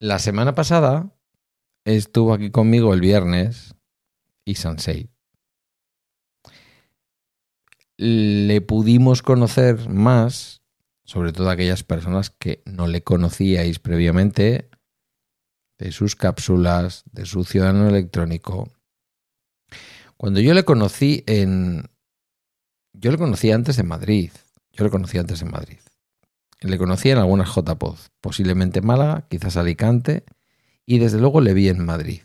La semana pasada estuvo aquí conmigo el viernes y Sansei. Le pudimos conocer más, sobre todo aquellas personas que no le conocíais previamente, de sus cápsulas, de su ciudadano electrónico. Cuando yo le conocí en... Yo le conocí antes en Madrid. Yo le conocí antes en Madrid. Le conocí en algunas JPOD, posiblemente Málaga, quizás Alicante, y desde luego le vi en Madrid.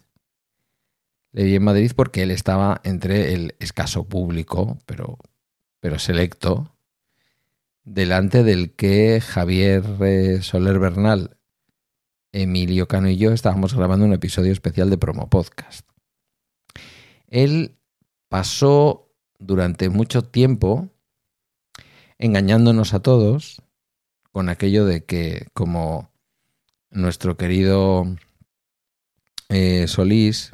Le vi en Madrid porque él estaba entre el escaso público, pero, pero selecto, delante del que Javier eh, Soler Bernal, Emilio Cano y yo estábamos grabando un episodio especial de Promo Podcast. Él pasó durante mucho tiempo engañándonos a todos con aquello de que como nuestro querido eh, Solís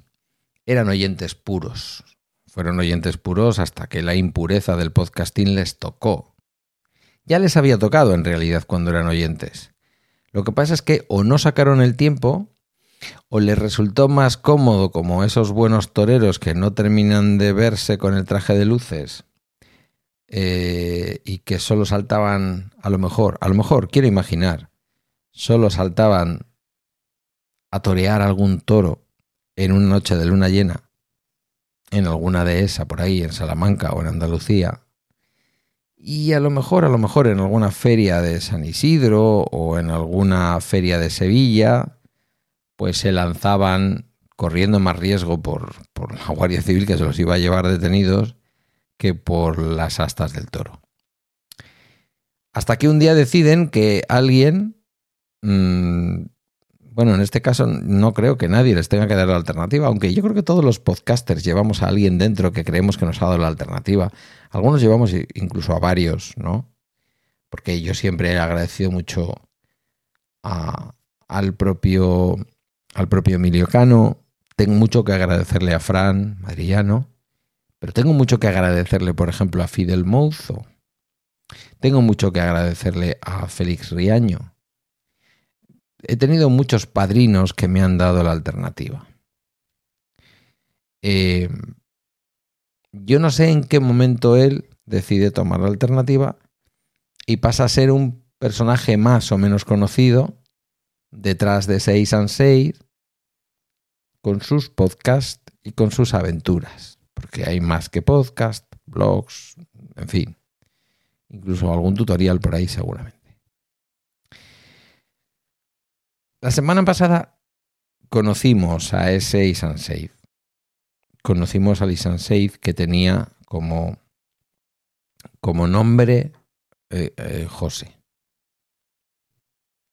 eran oyentes puros. Fueron oyentes puros hasta que la impureza del podcasting les tocó. Ya les había tocado en realidad cuando eran oyentes. Lo que pasa es que o no sacaron el tiempo o les resultó más cómodo como esos buenos toreros que no terminan de verse con el traje de luces eh, y que solo saltaban, a lo mejor, a lo mejor, quiero imaginar, solo saltaban a torear algún toro en una noche de luna llena, en alguna dehesa por ahí, en Salamanca o en Andalucía, y a lo mejor, a lo mejor en alguna feria de San Isidro o en alguna feria de Sevilla, pues se lanzaban corriendo más riesgo por, por la Guardia Civil que se los iba a llevar detenidos que por las astas del toro. Hasta que un día deciden que alguien, mm, bueno, en este caso no creo que nadie les tenga que dar la alternativa, aunque yo creo que todos los podcasters llevamos a alguien dentro que creemos que nos ha dado la alternativa. Algunos llevamos incluso a varios, ¿no? Porque yo siempre he agradecido mucho al propio al propio Emilio Cano, tengo mucho que agradecerle a Fran Madrillano, pero tengo mucho que agradecerle, por ejemplo, a Fidel Mouzo. Tengo mucho que agradecerle a Félix Riaño. He tenido muchos padrinos que me han dado la alternativa. Eh, yo no sé en qué momento él decide tomar la alternativa y pasa a ser un personaje más o menos conocido detrás de Seis and Seis con sus podcasts y con sus aventuras porque hay más que podcast, blogs, en fin, incluso algún tutorial por ahí seguramente. La semana pasada conocimos a ese Isan Safe. Conocimos al Isan Safe que tenía como, como nombre eh, eh, José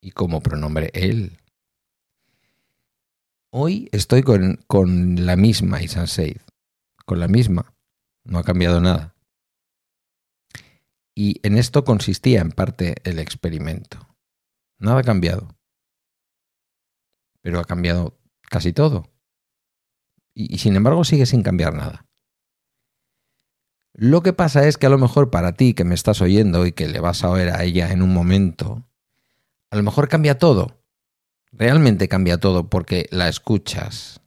y como pronombre él. Hoy estoy con, con la misma Isan Safe con la misma. No ha cambiado nada. Y en esto consistía en parte el experimento. Nada ha cambiado. Pero ha cambiado casi todo. Y, sin embargo sigue sin cambiar nada. Lo que pasa es que a lo mejor para ti que me estás oyendo y que le vas a oír a ella en un momento, a lo mejor cambia todo. Realmente cambia todo porque la escuchas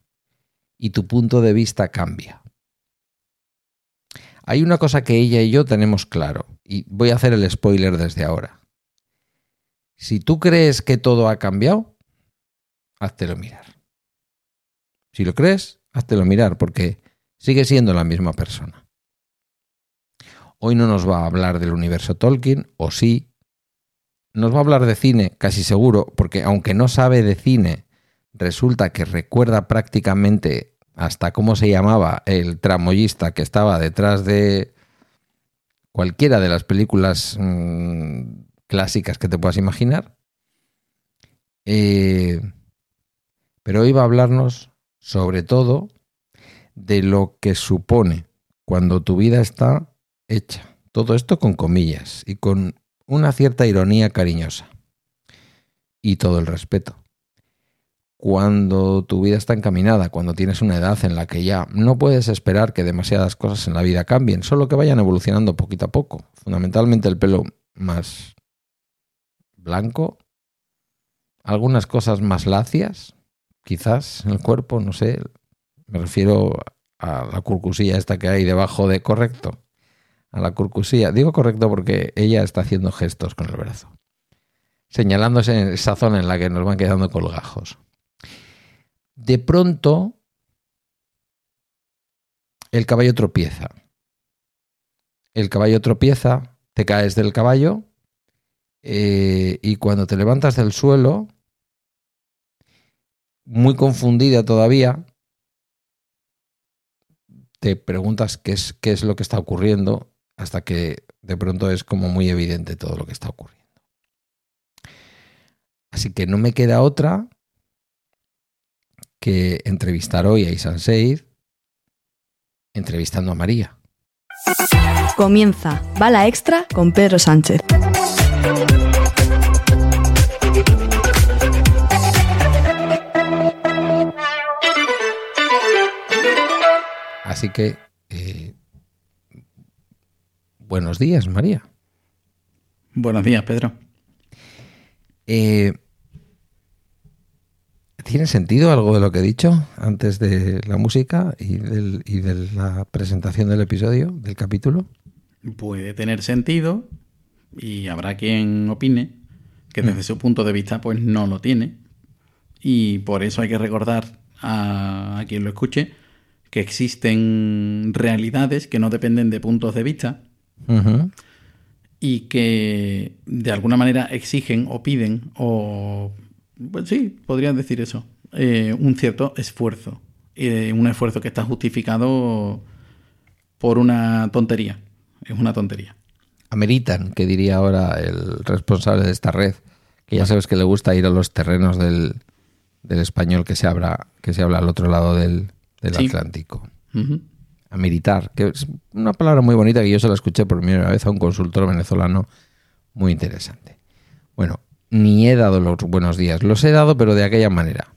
y tu punto de vista cambia. Hay una cosa que ella y yo tenemos claro, y voy a hacer el spoiler desde ahora. Si tú crees que todo ha cambiado, háztelo mirar. Si lo crees, háztelo mirar, porque sigue siendo la misma persona. Hoy no nos va a hablar del universo Tolkien, o sí. Nos va a hablar de cine, casi seguro, porque aunque no sabe de cine, resulta que recuerda prácticamente hasta cómo se llamaba el tramoyista que estaba detrás de cualquiera de las películas mm, clásicas que te puedas imaginar. Eh, pero va a hablarnos sobre todo de lo que supone cuando tu vida está hecha. Todo esto con comillas y con una cierta ironía cariñosa. Y todo el respeto cuando tu vida está encaminada, cuando tienes una edad en la que ya no puedes esperar que demasiadas cosas en la vida cambien, solo que vayan evolucionando poquito a poco. Fundamentalmente el pelo más blanco, algunas cosas más lacias, quizás en el cuerpo, no sé. Me refiero a la curcusilla esta que hay debajo de correcto. A la curcusilla. Digo correcto porque ella está haciendo gestos con el brazo. Señalándose esa zona en la que nos van quedando colgajos. De pronto, el caballo tropieza. El caballo tropieza, te caes del caballo eh, y cuando te levantas del suelo, muy confundida todavía, te preguntas qué es, qué es lo que está ocurriendo hasta que de pronto es como muy evidente todo lo que está ocurriendo. Así que no me queda otra que entrevistar hoy a Isan Seid entrevistando a María. Comienza Bala Extra con Pedro Sánchez. Así que, eh, buenos días, María. Buenos días, Pedro. Eh, ¿Tiene sentido algo de lo que he dicho antes de la música y, del- y de la presentación del episodio, del capítulo? Puede tener sentido y habrá quien opine que desde su punto de vista pues no lo tiene. Y por eso hay que recordar a, a quien lo escuche que existen realidades que no dependen de puntos de vista y que de alguna manera exigen o piden o pues sí, podrían decir eso, eh, un cierto esfuerzo. Eh, un esfuerzo que está justificado por una tontería. Es una tontería. Ameritan, que diría ahora el responsable de esta red, que ya sabes que le gusta ir a los terrenos del, del español que se habla, que se habla al otro lado del, del Sí. Atlántico. Ameritar, que es una palabra muy bonita que yo se la escuché por primera vez a un consultor venezolano muy interesante. Bueno, ni he dado los buenos días, los he dado pero de aquella manera.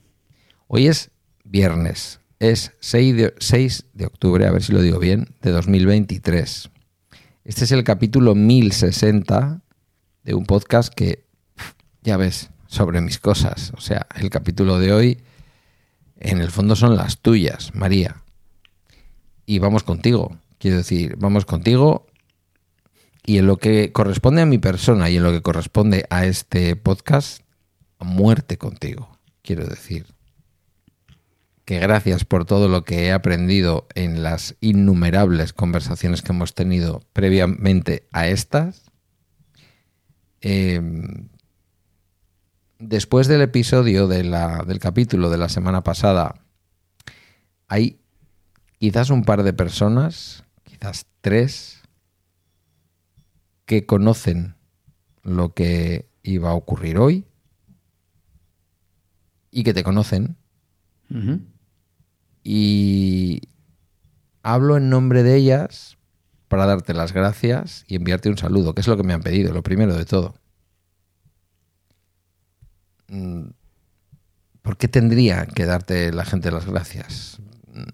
Hoy es viernes, es 6 de, 6 de octubre, a ver si lo digo bien, de 2023. Este es el capítulo 1060 de un podcast que, ya ves, sobre mis cosas. O sea, el capítulo de hoy, en el fondo son las tuyas, María y vamos contigo. Quiero decir, vamos contigo y en lo que corresponde a mi persona y en lo que corresponde a este podcast, muerte contigo. Quiero decir que gracias por todo lo que he aprendido en las innumerables conversaciones que hemos tenido previamente a estas. Eh, después del episodio del capítulo de la semana pasada, hay quizás un par de personas, quizás tres, que conocen lo que iba a ocurrir hoy y que te conocen. Y hablo en nombre de ellas para darte las gracias y enviarte un saludo, que es lo que me han pedido, lo primero de todo. Mm, ¿Por qué tendría que darte la gente las gracias?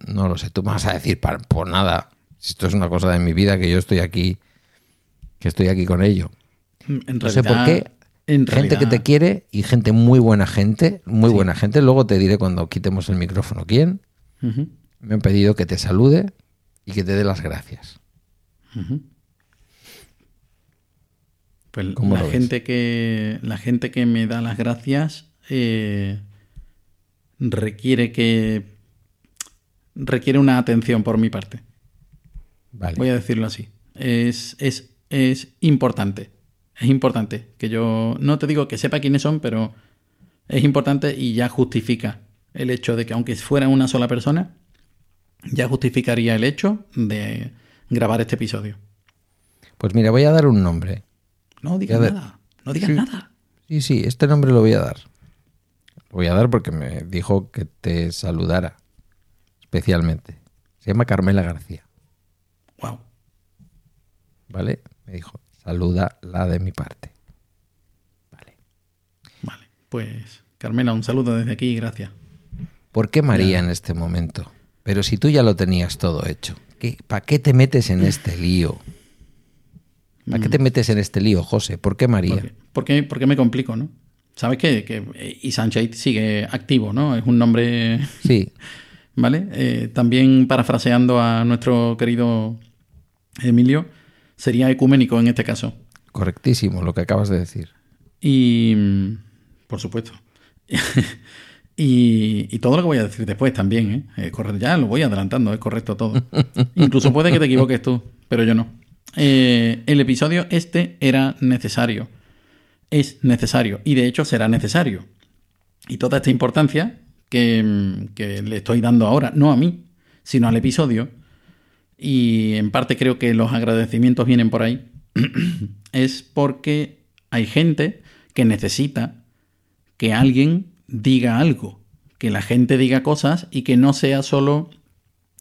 No lo sé, tú me vas a decir "Par- por nada. Si esto es una cosa de mi vida que yo estoy aquí, que estoy aquí con ello. En No sé por realidad- qué. en gente que te realidad- quiere y gente muy buena gente, muy Sí. buena gente. Luego te diré cuando quitemos el micrófono quién. Me han pedido que te salude y que te dé las gracias. ujú. Pues ¿Cómo la gente que la gente que me da las gracias eh, requiere que requiere una atención por mi parte. Vale. Voy a decirlo así. Es, es, es importante. Es importante que yo no te digo que sepa quiénes son, pero es importante y ya justifica el hecho de que aunque fuera una sola persona, ya justificaría el hecho de grabar este episodio. Pues mira, voy a dar un nombre. No digas nada. No digas Sí. nada. Sí, sí, este nombre lo voy a dar. Lo voy a dar porque me dijo que te saludara especialmente. Se llama Carmela García, Wow. ¿vale? Me dijo, saluda la de mi parte. Vale. Vale. Pues, Carmela, un saludo desde aquí y gracias. ¿Por qué María en este momento? Pero si tú ya lo tenías todo hecho, ¿para qué te metes en este lío? ¿Para qué te metes en este lío, José? ¿Por qué María? ¿Por qué, por qué- por qué me complico, no? Sabes que, que y Sunshade sigue activo, ¿no? Es un nombre. Sí. ¿Vale? Eh, también parafraseando a nuestro querido Emilio, sería ecuménico en este caso. Correctísimo lo que acabas de decir. Y. Por supuesto. y, y, todo lo que voy a decir después también, ¿eh? ya lo voy adelantando, es correcto todo. Incluso puede que te equivoques tú, pero yo no. Eh, el episodio este era necesario. Es necesario. Y de hecho será necesario. Y toda esta importancia que, que le estoy dando ahora, no a mí, sino al episodio, y en parte creo que los agradecimientos vienen por ahí, es porque hay gente que necesita que alguien diga algo, que la gente diga cosas y que no sea solo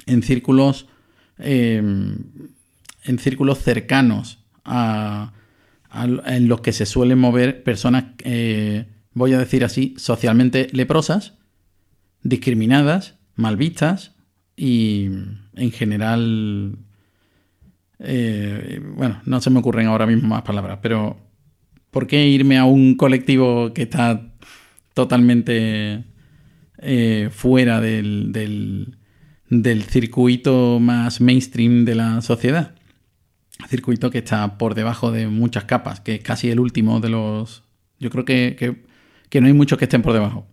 en círculos eh, en círculos cercanos a, en los que se suelen mover personas, eh, voy a decir así, socialmente leprosas, discriminadas, mal vistas y en general, eh, bueno, no se me ocurren ahora mismo más palabras, pero ¿por qué irme a un colectivo que está totalmente eh, fuera del, del circuito más mainstream de la sociedad? circuito que está por debajo de muchas capas, que es casi el último de los... Yo creo que, no hay muchos que estén por debajo.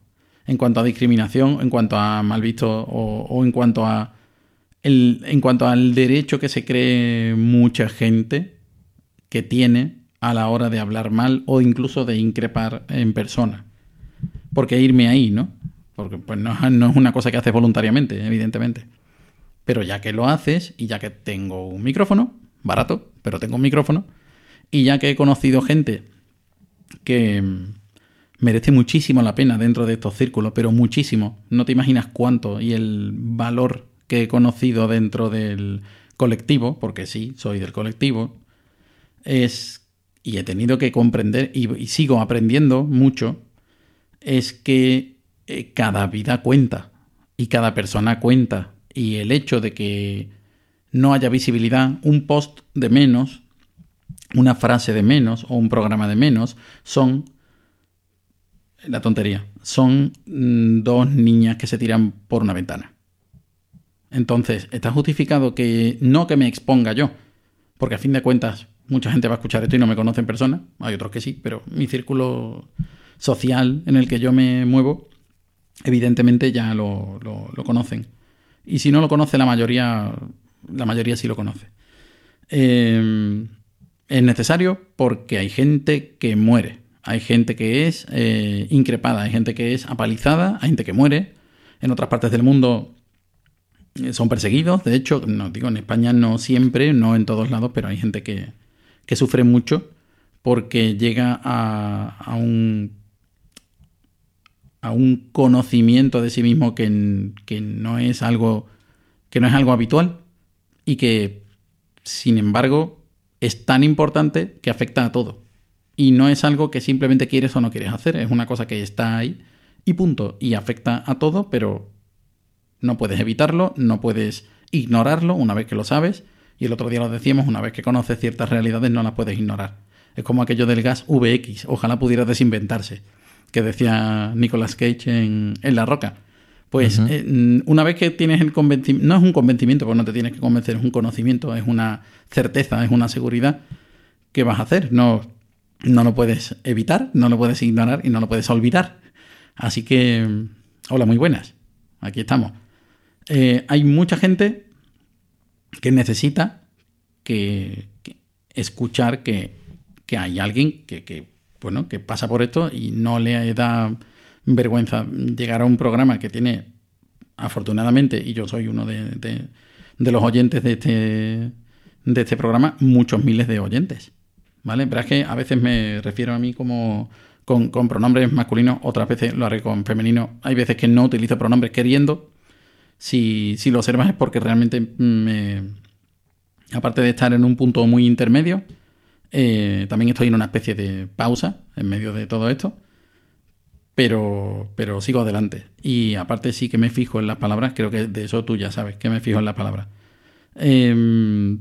En cuanto a discriminación, en cuanto a mal visto o, en cuanto a... El, en cuanto al derecho que se cree mucha gente que tiene a la hora de hablar mal o incluso de increpar en persona. Porque irme ahí, ¿no? Porque pues no, no es una cosa que haces voluntariamente, evidentemente. Pero ya que lo haces y ya que tengo un micrófono, barato, pero tengo un micrófono. Y ya que he conocido gente que merece muchísimo la pena dentro de estos círculos, pero muchísimo, no te imaginas cuánto, y el valor que he conocido dentro del colectivo, porque sí, soy del colectivo, es, y he tenido que comprender, y, sigo aprendiendo mucho, es que eh, cada vida cuenta, y cada persona cuenta, y el hecho de que no haya visibilidad, un post de menos, una frase de menos o un programa de menos son la tontería. Son mm, dos niñas que se tiran por una ventana. Entonces, está justificado que no que me exponga yo, porque a fin de cuentas mucha gente va a escuchar esto y no me conoce en persona, hay otros que sí, pero mi círculo social en el que yo me muevo, evidentemente ya lo, lo conocen. Y si no lo conoce la mayoría, la mayoría sí lo conoce. Eh, es necesario porque hay gente que muere, hay gente que es eh, increpada, hay gente que es apalizada, hay gente que muere. En otras partes del mundo eh, son perseguidos. De hecho, no digo en España no siempre, no en todos lados, pero hay gente que, que sufre mucho porque llega a, a, un a un conocimiento de sí mismo que, que no es algo que no es algo habitual y que, sin embargo, es tan importante que afecta a todo. Y no es algo que simplemente quieres o no quieres hacer, es una cosa que está ahí y punto. Y afecta a todo, pero no puedes evitarlo, no puedes ignorarlo una vez que lo sabes. Y el otro día lo decíamos, una vez que conoces ciertas realidades no las puedes ignorar. Es como aquello del gas VX, ojalá pudiera desinventarse, que decía Nicolas Cage en, en La Roca. Pues eh, una vez que tienes el convencimiento, no es un convencimiento, porque no te tienes que convencer, es un conocimiento, es una certeza, es una seguridad, ¿qué vas a hacer? No, no lo puedes evitar, no lo puedes ignorar y no lo puedes olvidar. Así que, hola, muy buenas, aquí estamos. Eh, hay mucha gente que necesita que, escuchar que, que, hay alguien que, que, bueno, que pasa por esto y no le da vergüenza llegar a un programa que tiene, afortunadamente, y yo soy uno de, los oyentes de este, de este programa, muchos miles de oyentes. ¿Vale? Pero es que a veces me refiero a mí como con, pronombres masculinos, otras veces lo haré con femenino. Hay veces que no utilizo pronombres queriendo. Si, si lo observas es porque realmente me. Aparte de estar en un punto muy intermedio, eh, también estoy en una especie de pausa en medio de todo esto pero, pero sigo adelante. Y aparte sí que me fijo en las palabras, creo que de eso tú ya sabes, que me fijo en las palabras. Em,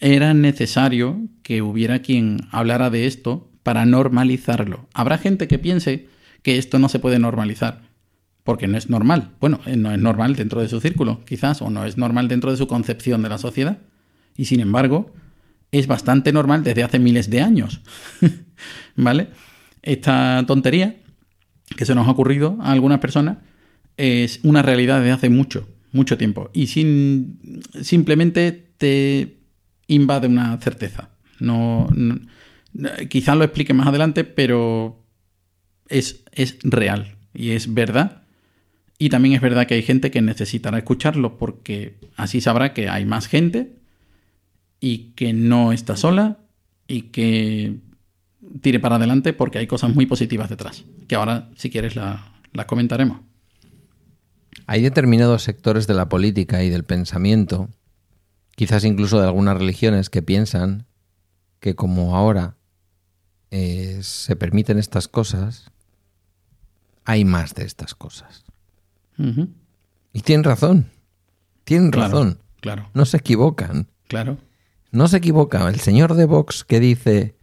era necesario que hubiera quien hablara de esto para normalizarlo. Habrá gente que piense que esto no se puede normalizar, porque no es normal. Bueno, eh, no es normal dentro de su círculo, quizás, o no es normal dentro de su concepción de la sociedad. Y sin embargo, es bastante normal desde hace miles de años. ¿Vale? Esta tontería que se nos ha ocurrido a algunas personas es una realidad desde hace mucho, mucho tiempo. Y sin, simplemente te invade una certeza. No, quizás lo explique más adelante, pero es, es real y es verdad. Y también es verdad que hay gente que necesitará escucharlo porque así sabrá que hay más gente y que no está sola y que tire para adelante porque hay cosas muy positivas detrás, que ahora si quieres las la comentaremos. Hay determinados sectores de la política y del pensamiento, quizás incluso de algunas religiones, que piensan que como ahora eh, se permiten estas cosas, hay más de estas cosas. Y tienen razón. Tienen razón. Claro. No se equivocan. Claro. No se equivoca. El señor de Vox que dice,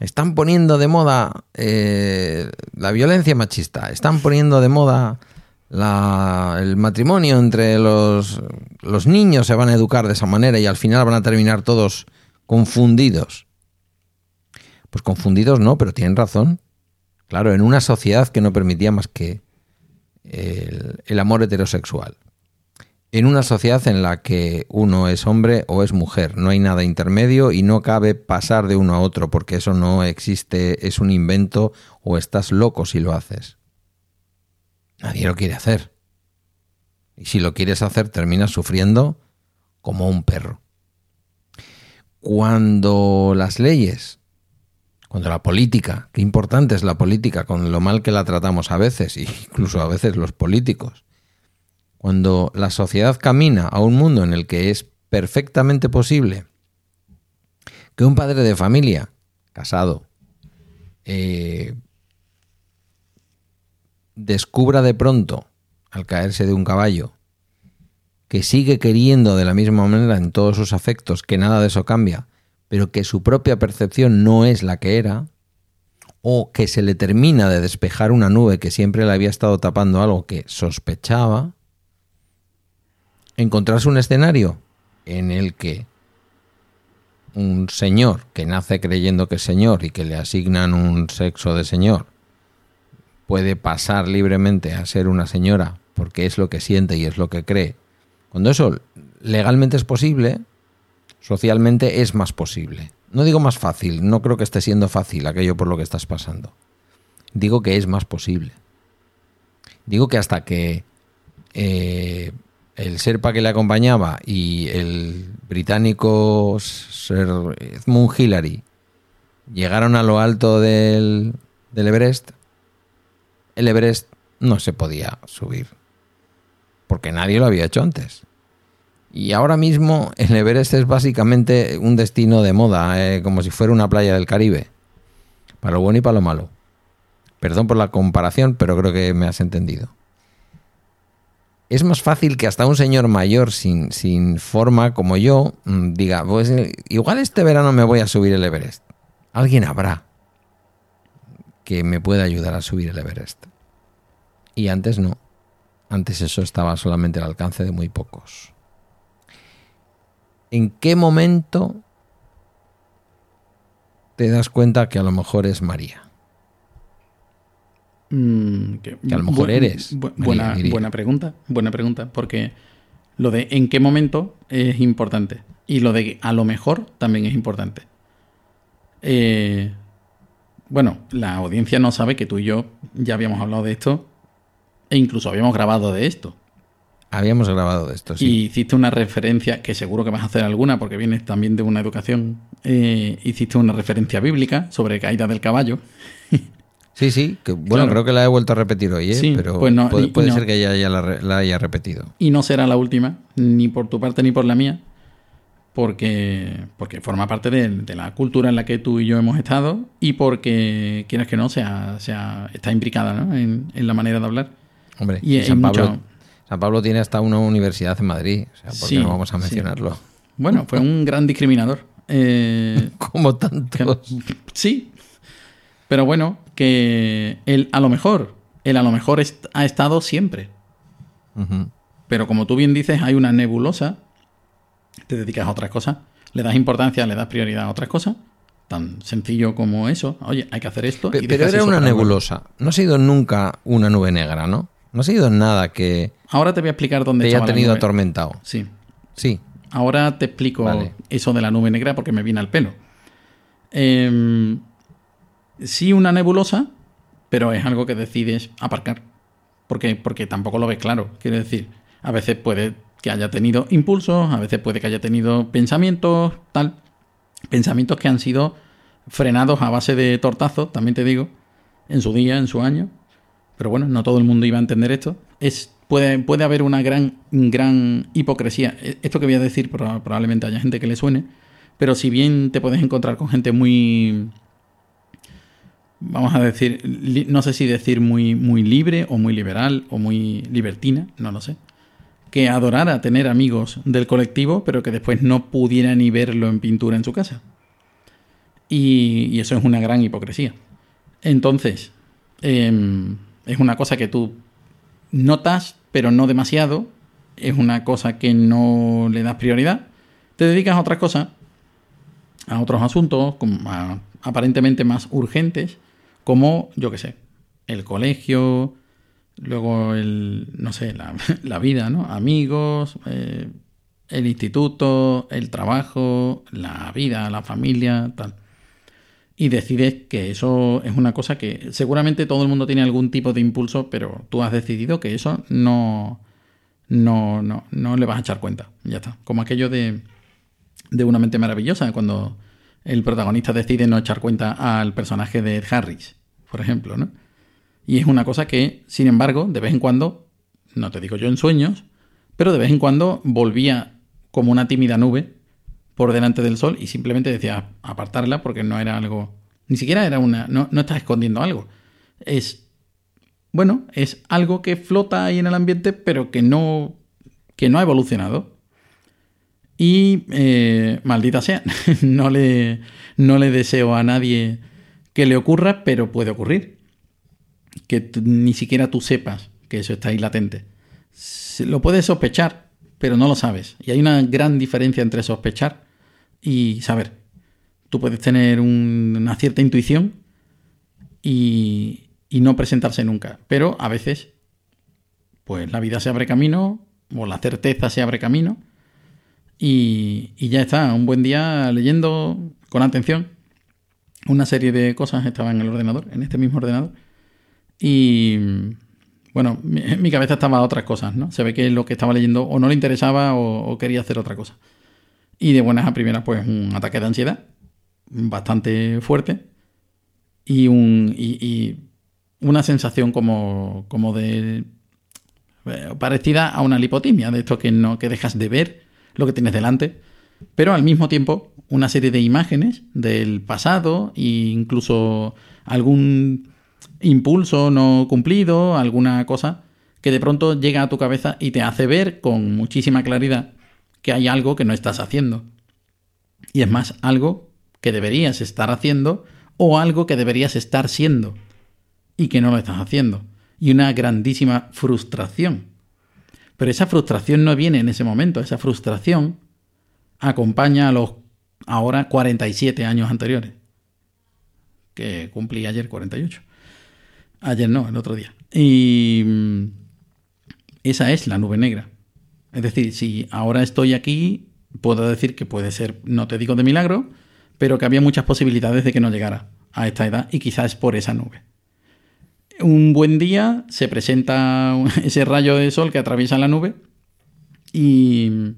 están poniendo de moda eh, la violencia machista, están poniendo de moda el matrimonio entre los, los niños, se van a educar de esa manera y al final van a terminar todos confundidos. Pues confundidos no, pero tienen razón. Claro, en una sociedad que no permitía más que el amor heterosexual en una sociedad en la que uno es hombre o es mujer, no hay nada intermedio y no cabe pasar de uno a otro porque eso no existe, es un invento o estás loco si lo haces. Nadie lo quiere hacer. Y si lo quieres hacer terminas sufriendo como un perro. Cuando las leyes, cuando la política, qué importante es la política con lo mal que la tratamos a veces, incluso a veces los políticos, cuando la sociedad camina a un mundo en el que es perfectamente posible que un padre de familia, casado, eh, descubra de pronto, al caerse de un caballo, que sigue queriendo de la misma manera en todos sus afectos, que nada de eso cambia, pero que su propia percepción no es la que era, o que se le termina de despejar una nube que siempre le había estado tapando algo que sospechaba, encontrarse un escenario en el que un señor que nace creyendo que es señor y que le asignan un sexo de señor puede pasar libremente a ser una señora porque es lo que siente y es lo que cree. Cuando eso legalmente es posible, socialmente es más posible. No digo más fácil, no creo que esté siendo fácil aquello por lo que estás pasando. Digo que es más posible. Digo que hasta que eh, el Serpa que le acompañaba y el británico Sir Edmund Hillary llegaron a lo alto del, del Everest, el Everest no se podía subir, porque nadie lo había hecho antes. Y ahora mismo el Everest es básicamente un destino de moda, eh, como si fuera una playa del Caribe, para lo bueno y para lo malo. Perdón por la comparación, pero creo que me has entendido es más fácil que hasta un señor mayor sin, sin forma como yo mm, diga, pues igual este verano me voy a subir el Everest. Alguien habrá que me pueda ayudar a subir el Everest. Y antes no. Antes eso estaba solamente al alcance de muy pocos. ¿En qué momento te das cuenta que a lo mejor es María? Mm, que, a lo mejor eres. buena, buena pregunta, buena pregunta, porque lo de en qué momento es importante y lo de a lo mejor también es importante. Eh, bueno, la audiencia no sabe que tú y yo ya habíamos hablado de esto e incluso habíamos grabado de esto. Habíamos grabado de esto, sí. Y hiciste una referencia, que seguro que vas a hacer alguna porque vienes también de una educación, eh, hiciste una referencia bíblica sobre caída del caballo. Sí, sí, que bueno, creo que la he vuelto a repetir hoy, ¿eh? pero pues puede, ser que ella ya la, haya repetido. Y no será la última, ni por tu parte ni por la mía, porque, porque forma parte de, la cultura en la que tú y yo hemos estado y porque, quieras que no, sea, sea, está implicada ¿no? en, la manera de hablar. Hombre, y San, Pablo, San Pablo tiene hasta una universidad en Madrid, o sea, ¿por qué no vamos a mencionarlo? Bueno, fue un gran discriminador. Eh, Como tantos. sí, Pero bueno, que él a lo mejor, él a lo mejor est- ha estado siempre. Pero como tú bien dices, hay una nebulosa, te dedicas a otras cosas, le das importancia, le das prioridad a otras cosas, tan sencillo como eso. Oye, hay que hacer esto. Pe- y Pero dejas era una nebulosa. No ha sido nunca una nube negra, ¿no? No ha sido nada que Ahora te voy a explicar dónde te haya tenido nube. atormentado. Sí. Sí. Ahora te explico Vale. eso de la nube negra porque me viene al pelo. Em, sí, una nebulosa, pero es algo que decides aparcar. Porque, porque tampoco lo ves claro. Quiero decir, a veces puede que haya tenido impulsos, a veces puede que haya tenido pensamientos, tal. Pensamientos que han sido frenados a base de tortazos, también te digo, en su día, en su año. Pero bueno, no todo el mundo iba a entender esto. Es, puede, puede haber una gran, gran hipocresía. E- Esto que voy a decir proba- probablemente haya gente que le suene, pero si bien te puedes encontrar con gente muy, vamos a decir, no sé si decir muy, muy libre o muy liberal o muy libertina, no lo sé, que adorara tener amigos del colectivo, pero que después no pudiera ni verlo en pintura en su casa. Y, eso es una gran hipocresía. Entonces, em, es una cosa que tú notas, pero no demasiado. Es una cosa que no le das prioridad. Te dedicas a otras cosas, a otros asuntos aparentemente más urgentes, como, yo qué sé, el colegio, luego el, no sé, la, la vida, ¿no? Amigos, eh, el instituto, el trabajo, la vida, la familia, tal y decides que eso es una cosa que seguramente todo el mundo tiene algún tipo de impulso, pero tú has decidido que eso no, no, no, no le vas a echar cuenta. Ya está. Como aquello de, de una mente maravillosa, cuando el protagonista decide no echar cuenta al personaje de Harris, por ejemplo, ¿no? Y es una cosa que, sin embargo, de vez en cuando, no te digo yo en sueños, pero de vez en cuando volvía como una tímida nube por delante del sol y simplemente decía apartarla porque no era algo, ni siquiera era una, no, no estás escondiendo algo. Es, bueno, es algo que flota ahí en el ambiente pero que no, que no ha evolucionado. Y eh, maldita sea, no le, no le deseo a nadie que le ocurra, pero puede ocurrir. Que ni siquiera tú sepas que eso está ahí latente. Lo puedes sospechar, pero no lo sabes. Y hay una gran diferencia entre sospechar y saber. Tú puedes tener un- una cierta intuición y, y no presentarse nunca. Pero a veces, pues la vida se abre camino, o la certeza se abre camino, y, y ya está. Un buen día leyendo con atención una serie de cosas estaba en el ordenador, en este mismo ordenador. Y bueno, mi, mi cabeza estaba a otras cosas, ¿no? Se ve que lo que estaba leyendo o no le interesaba o, quería hacer otra cosa. Y de buenas a primeras, pues un ataque de ansiedad bastante fuerte y, un, y, y una sensación como, como de eh, parecida a una lipotimia, de esto que no que dejas de ver lo que tienes delante, pero al mismo tiempo una serie de imágenes del pasado e incluso algún impulso no cumplido, alguna cosa que de pronto llega a tu cabeza y te hace ver con muchísima claridad que hay algo que no estás haciendo. Y es más, algo que deberías estar haciendo o algo que deberías estar siendo y que no lo estás haciendo. Y una grandísima frustración. Pero esa frustración no viene en ese momento, esa frustración acompaña a los ahora 47 años anteriores. Que cumplí ayer 48. Ayer no, el otro día. Y mm, esa es la nube negra. Es decir, si ahora estoy aquí, puedo decir que puede ser, no te digo de milagro, pero que había muchas posibilidades de que no llegara a esta edad y quizás por esa nube. Un buen día se presenta ese rayo de sol que atraviesa la nube y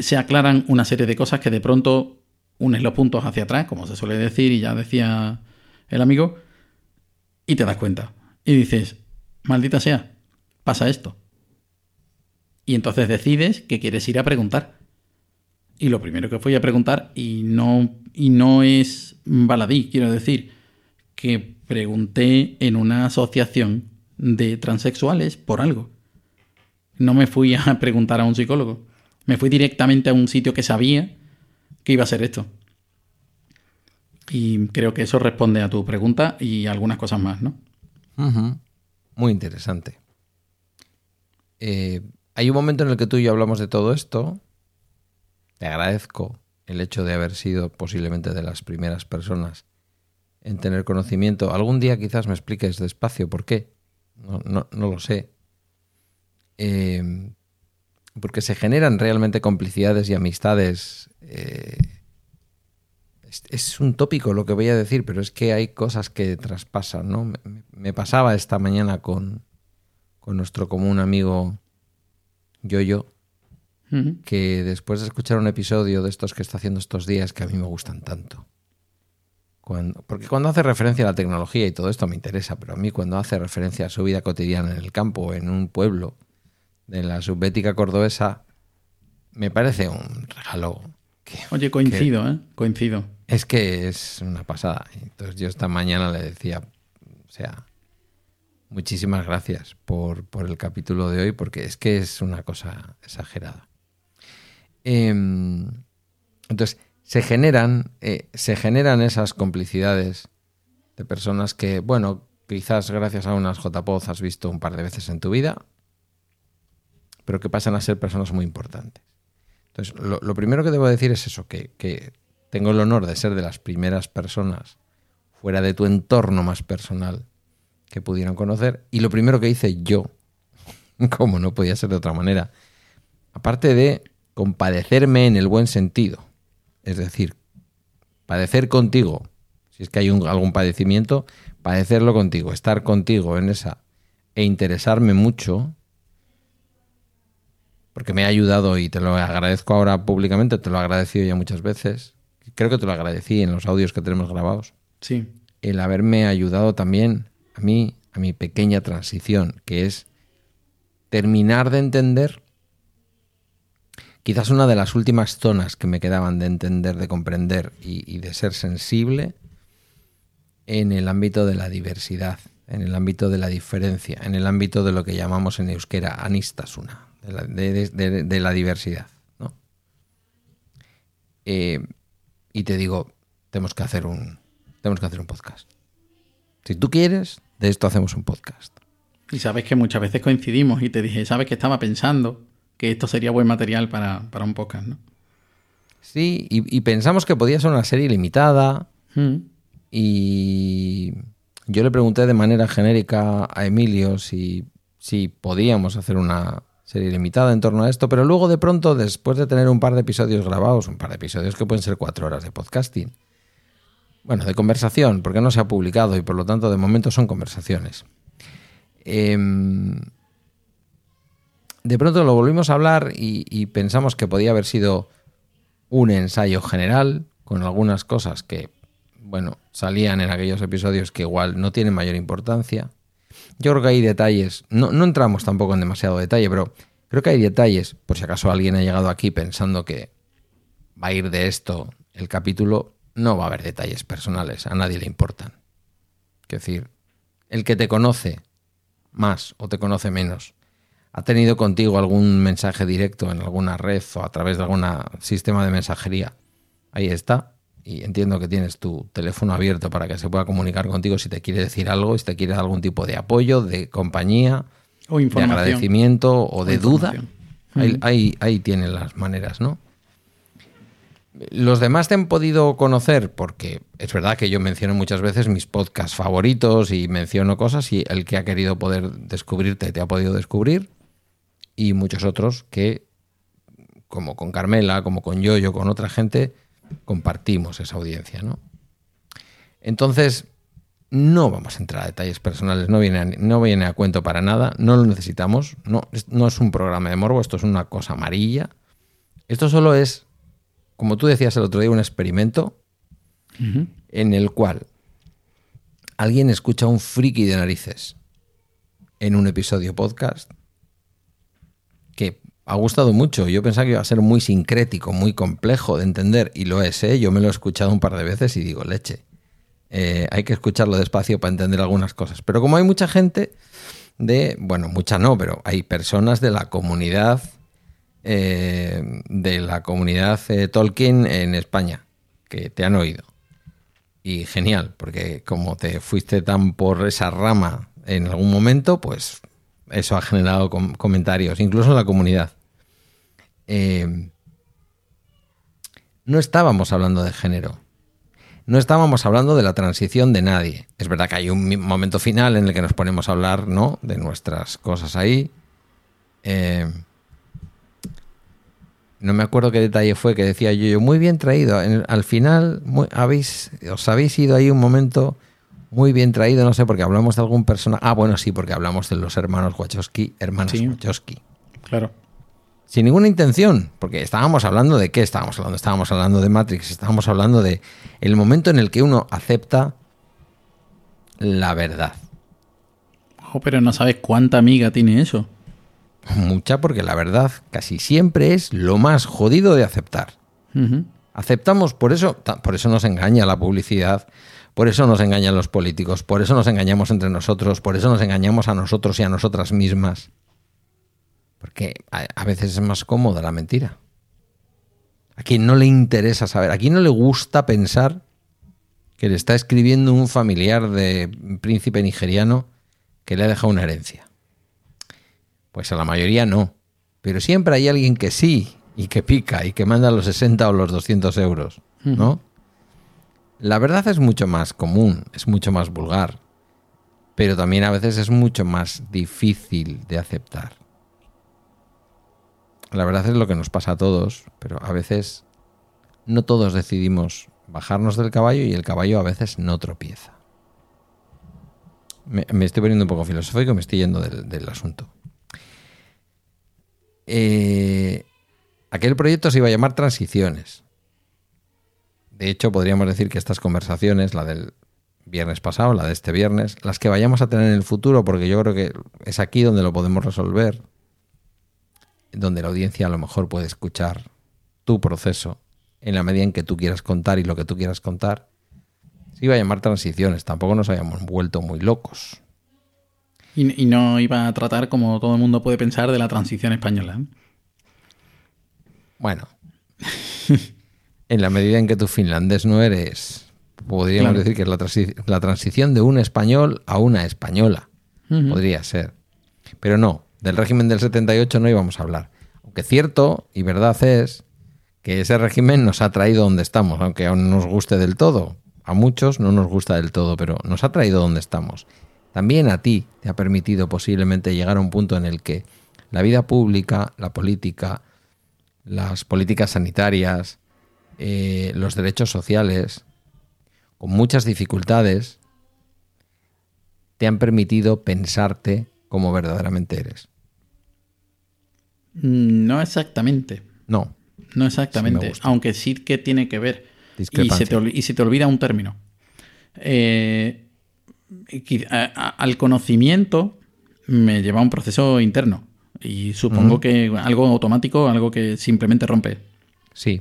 se aclaran una serie de cosas que de pronto unes los puntos hacia atrás, como se suele decir, y ya decía el amigo, y te das cuenta. Y dices, maldita sea, pasa esto. Y entonces decides que quieres ir a preguntar. Y lo primero que fui a preguntar, y no, y no es baladí, quiero decir, que pregunté en una asociación de transexuales por algo. No me fui a preguntar a un psicólogo. Me fui directamente a un sitio que sabía que iba a ser esto. Y creo que eso responde a tu pregunta y algunas cosas más, ¿no? Muy interesante. Eh, hay un momento en el que tú y yo hablamos de todo esto. Te agradezco el hecho de haber sido posiblemente de las primeras personas en tener conocimiento. Algún día quizás me expliques despacio por qué. No, no- no lo sé. Eh, porque se generan realmente complicidades y amistades. eh, es, un tópico lo que voy a decir, pero es que hay cosas que traspasan, ¿no? Me, me- pasaba esta mañana con, con nuestro común amigo Yoyo, Ujú. que después de escuchar un episodio de estos que está haciendo estos días que a mí me gustan tanto. Cuando, porque cuando hace referencia a la tecnología y todo esto me interesa, pero a mí cuando hace referencia a su vida cotidiana en el campo, en un pueblo de la subbética cordobesa, me parece un regalo que Oye, coincido, ¿eh? Coincido. Es que es una pasada. Entonces yo esta mañana le decía, o sea, muchísimas gracias por, por el capítulo de hoy, porque es que es una cosa exagerada. Em, entonces, se generan, eh, se generan esas complicidades de personas que, bueno, quizás gracias a unas JPOZ has visto un par de veces en tu vida, pero que pasan a ser personas muy importantes. Entonces, lo, primero que debo decir es eso, que, que tengo el honor de ser de las primeras personas fuera de tu entorno más personal que pudieron conocer. Y lo primero que hice yo, como no podía ser de otra manera, aparte de compadecerme en el buen sentido, es decir, padecer contigo, si es que hay algún padecimiento, padecerlo contigo, estar contigo en esa e interesarme mucho, porque me ha ayudado y te lo agradezco ahora públicamente, te lo he agradecido ya muchas veces, creo que te lo agradecí en los audios que tenemos grabados, Sí. el haberme ayudado también a mí, a mi pequeña transición, que es terminar de entender quizás una de las últimas zonas que me quedaban de entender, de comprender y, y de ser sensible en el ámbito de la diversidad, en el ámbito de la diferencia, en el ámbito de lo que llamamos en euskera anistasuna, de la, de- de- de- de la diversidad. ¿no? Eh, y te digo, tenemos que hacer un, tenemos que hacer un podcast. Si tú quieres, de esto hacemos un podcast. Y sabes que muchas veces coincidimos y te dije, sabes que estaba pensando que esto sería buen material para, para un podcast, ¿no? Sí, y, y pensamos que podía ser una serie limitada Mm. y yo le pregunté de manera genérica a Emilio si, si podíamos hacer una serie limitada en torno a esto, pero luego de pronto, después de tener un par de episodios grabados, un par de episodios que pueden ser cuatro horas de podcasting, bueno, de conversación, porque no se ha publicado y por lo tanto de momento son conversaciones. Em, de pronto lo volvimos a hablar y, y pensamos que podía haber sido un ensayo general con algunas cosas que, bueno, salían en aquellos episodios que igual no tienen mayor importancia. Yo creo que hay detalles, no, no entramos tampoco en demasiado detalle, pero creo que hay detalles, por si acaso alguien ha llegado aquí pensando que va a ir de esto el capítulo, no va a haber detalles personales, a nadie le importan. Es decir, el que te conoce más o te conoce menos, ha tenido contigo algún mensaje directo en alguna red o a través de algún sistema de mensajería, ahí está. Y entiendo que tienes tu teléfono abierto para que se pueda comunicar contigo si te quiere decir algo, si te quiere dar algún tipo de apoyo, de compañía, O de agradecimiento o de O duda. Ahí, ahí, ahí tienen las maneras, ¿no? Los demás te han podido conocer porque es verdad que yo menciono muchas veces mis podcasts favoritos y menciono cosas y el que ha querido poder descubrirte te ha podido descubrir y muchos otros que, como con Carmela, como con Yoyo, con otra gente, compartimos esa audiencia, ¿no? Entonces, no vamos a entrar a detalles personales, no viene a, no viene a cuento para nada, no lo necesitamos, no, es- no es un programa de morbo, esto es una cosa amarilla. Esto solo es, como tú decías el otro día, un experimento en el cual alguien escucha un friki de narices en un episodio podcast ha gustado mucho. Yo pensaba que iba a ser muy sincrético, muy complejo de entender, y lo es, ¿eh? Yo me lo he escuchado un par de veces y digo, leche. Eh, hay que escucharlo despacio para entender algunas cosas. Pero como hay mucha gente de, bueno, mucha no, pero hay personas de la comunidad, eh, de la comunidad eh, Tolkien en España, que te han oído. y genial, porque como te fuiste tan por esa rama en algún momento, pues eso ha generado comentarios, incluso en la comunidad. Eh, no estábamos hablando de género. No estábamos hablando de la transición de nadie. Es verdad que hay un momento final en el que nos ponemos a hablar, ¿no? De nuestras cosas ahí. Eh, no me acuerdo qué detalle fue que decía yo, muy bien traído. al final habéis, os habéis ido ahí un momento muy bien traído, no sé, porque hablamos de algún personaje. Ah, bueno, sí, porque hablamos de los hermanos Wachowski, hermanos Wachowski. Claro. Sin ninguna intención, porque estábamos hablando de qué estábamos hablando. Estábamos hablando de Matrix, estábamos hablando de el momento en el que uno acepta la verdad. Oh, pero no sabes cuánta amiga tiene eso. Mucha, porque la verdad casi siempre es lo más jodido de aceptar. Aceptamos, por eso, por eso nos engaña la publicidad, por eso nos engañan los políticos, por eso nos engañamos entre nosotros, por eso nos engañamos a nosotros y a nosotras mismas. Porque a, veces es más cómoda la mentira. A quien no le interesa saber, a quien no le gusta pensar que le está escribiendo un familiar de príncipe nigeriano que le ha dejado una herencia. Pues a la mayoría no. Pero siempre hay alguien que sí y que pica y que manda los 60 o los 200 euros, ¿no? La verdad es mucho más común, es mucho más vulgar, pero también a veces es mucho más difícil de aceptar. La verdad es lo que nos pasa a todos, pero a veces no todos decidimos bajarnos del caballo y el caballo a veces no tropieza. Me, estoy poniendo un poco filosófico, me estoy yendo del asunto. Eh, aquel proyecto se iba a llamar Transiciones. De hecho, podríamos decir que estas conversaciones, la del viernes pasado, la de este viernes, las que vayamos a tener en el futuro, porque yo creo que es aquí donde lo podemos resolver, donde la audiencia a lo mejor puede escuchar tu proceso en la medida en que tú quieras contar y lo que tú quieras contar, se iba a llamar transiciones, tampoco nos habíamos vuelto muy locos. Y, no iba a tratar, como todo el mundo puede pensar, de la transición española. ¿eh? Bueno, en la medida en que tú finlandés no eres, podríamos decir que es la, transición de un español a una española. Podría ser. Pero no, del régimen del 78 no íbamos a hablar. Aunque cierto y verdad es que ese régimen nos ha traído donde estamos, aunque aún no nos guste del todo. A muchos no nos gusta del todo, pero nos ha traído donde estamos también a ti te ha permitido posiblemente llegar a un punto en el que la vida pública, la política, las políticas sanitarias, eh, los derechos sociales, con muchas dificultades, te han permitido pensarte como verdaderamente eres. Mm, no exactamente. No. No exactamente. aunque sí que tiene que ver. Y se, te, y se, te, olvida un término. Eh, al conocimiento me lleva a un proceso interno. Y supongo que algo automático, algo que simplemente rompe. Sí.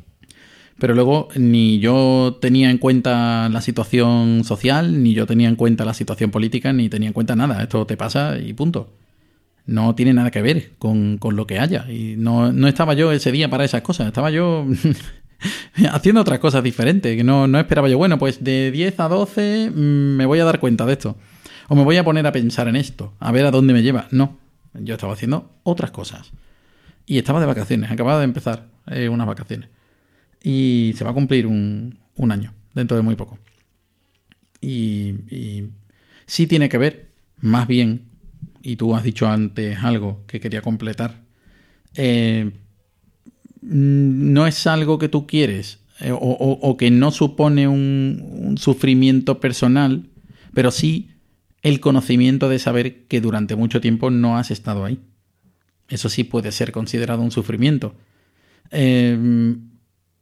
Pero luego ni yo tenía en cuenta la situación social, ni yo tenía en cuenta la situación política, ni tenía en cuenta nada. Esto te pasa y punto. No tiene nada que ver con, lo que haya. Y no, no, estaba yo ese día para esas cosas. Estaba yo haciendo otras cosas diferentes, que no, no esperaba yo, bueno, pues de 10 a 12 mm, me voy a dar cuenta de esto. O me voy a poner a pensar en esto, a ver a dónde me lleva. No, yo estaba haciendo otras cosas. Y estaba de vacaciones, acababa de empezar eh, unas vacaciones. Y se va a cumplir un, año, dentro de muy poco. Y, sí tiene que ver, más bien, y tú has dicho antes algo que quería completar, eh, no es algo que tú quieres eh, o, que no supone un, sufrimiento personal, pero sí el conocimiento de saber que durante mucho tiempo no has estado ahí. Eso sí puede ser considerado un sufrimiento. Em,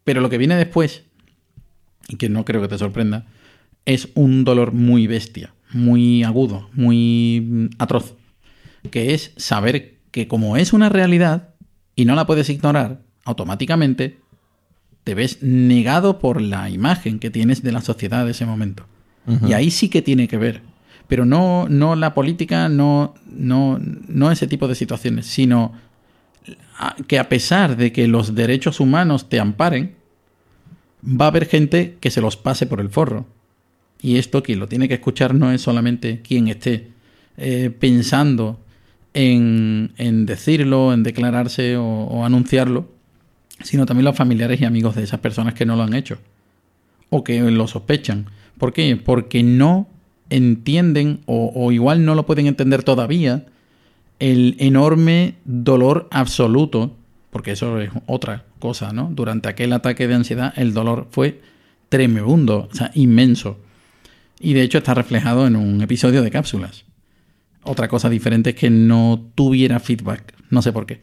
pero lo que viene después, y que no creo que te sorprenda, es un dolor muy bestia, muy agudo, muy mm, atroz, que es saber que como es una realidad y no la puedes ignorar, automáticamente te ves negado por la imagen que tienes de la sociedad de ese momento. Y ahí sí que tiene que ver. Pero no, no la política, no, no, no ese tipo de situaciones, sino que a pesar de que los derechos humanos te amparen, va a haber gente que se los pase por el forro. Y esto quien lo tiene que escuchar no es solamente quien esté eh, pensando en, en, decirlo, en declararse o, o anunciarlo, sino también los familiares y amigos de esas personas que no lo han hecho o que lo sospechan. ¿Por qué? Porque no entienden o, igual no lo pueden entender todavía el enorme dolor absoluto, porque eso es otra cosa, ¿no? Durante aquel ataque de ansiedad el dolor fue tremendo, o sea, inmenso. Y de hecho está reflejado en un episodio de cápsulas. Otra cosa diferente es que no tuviera feedback, no sé por qué.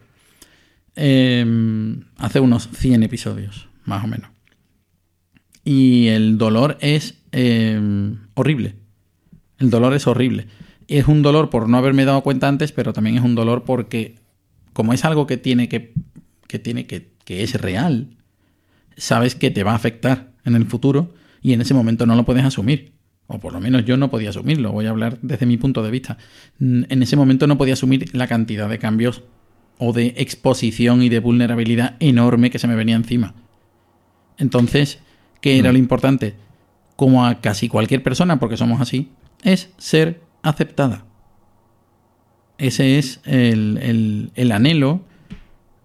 Em, hace unos 100 episodios, más o menos. Y el dolor es em, horrible. El dolor es horrible. Es un dolor por no haberme dado cuenta antes, pero también es un dolor porque, como es algo que tiene que, que tiene que, que es real, sabes que te va a afectar en el futuro y en ese momento no lo puedes asumir. O por lo menos yo no podía asumirlo, voy a hablar desde mi punto de vista. En ese momento no podía asumir la cantidad de cambios o de exposición y de vulnerabilidad enorme que se me venía encima. Entonces, ¿qué era mm. lo importante? Como a casi cualquier persona, porque somos así, es ser aceptada. Ese es el, anhelo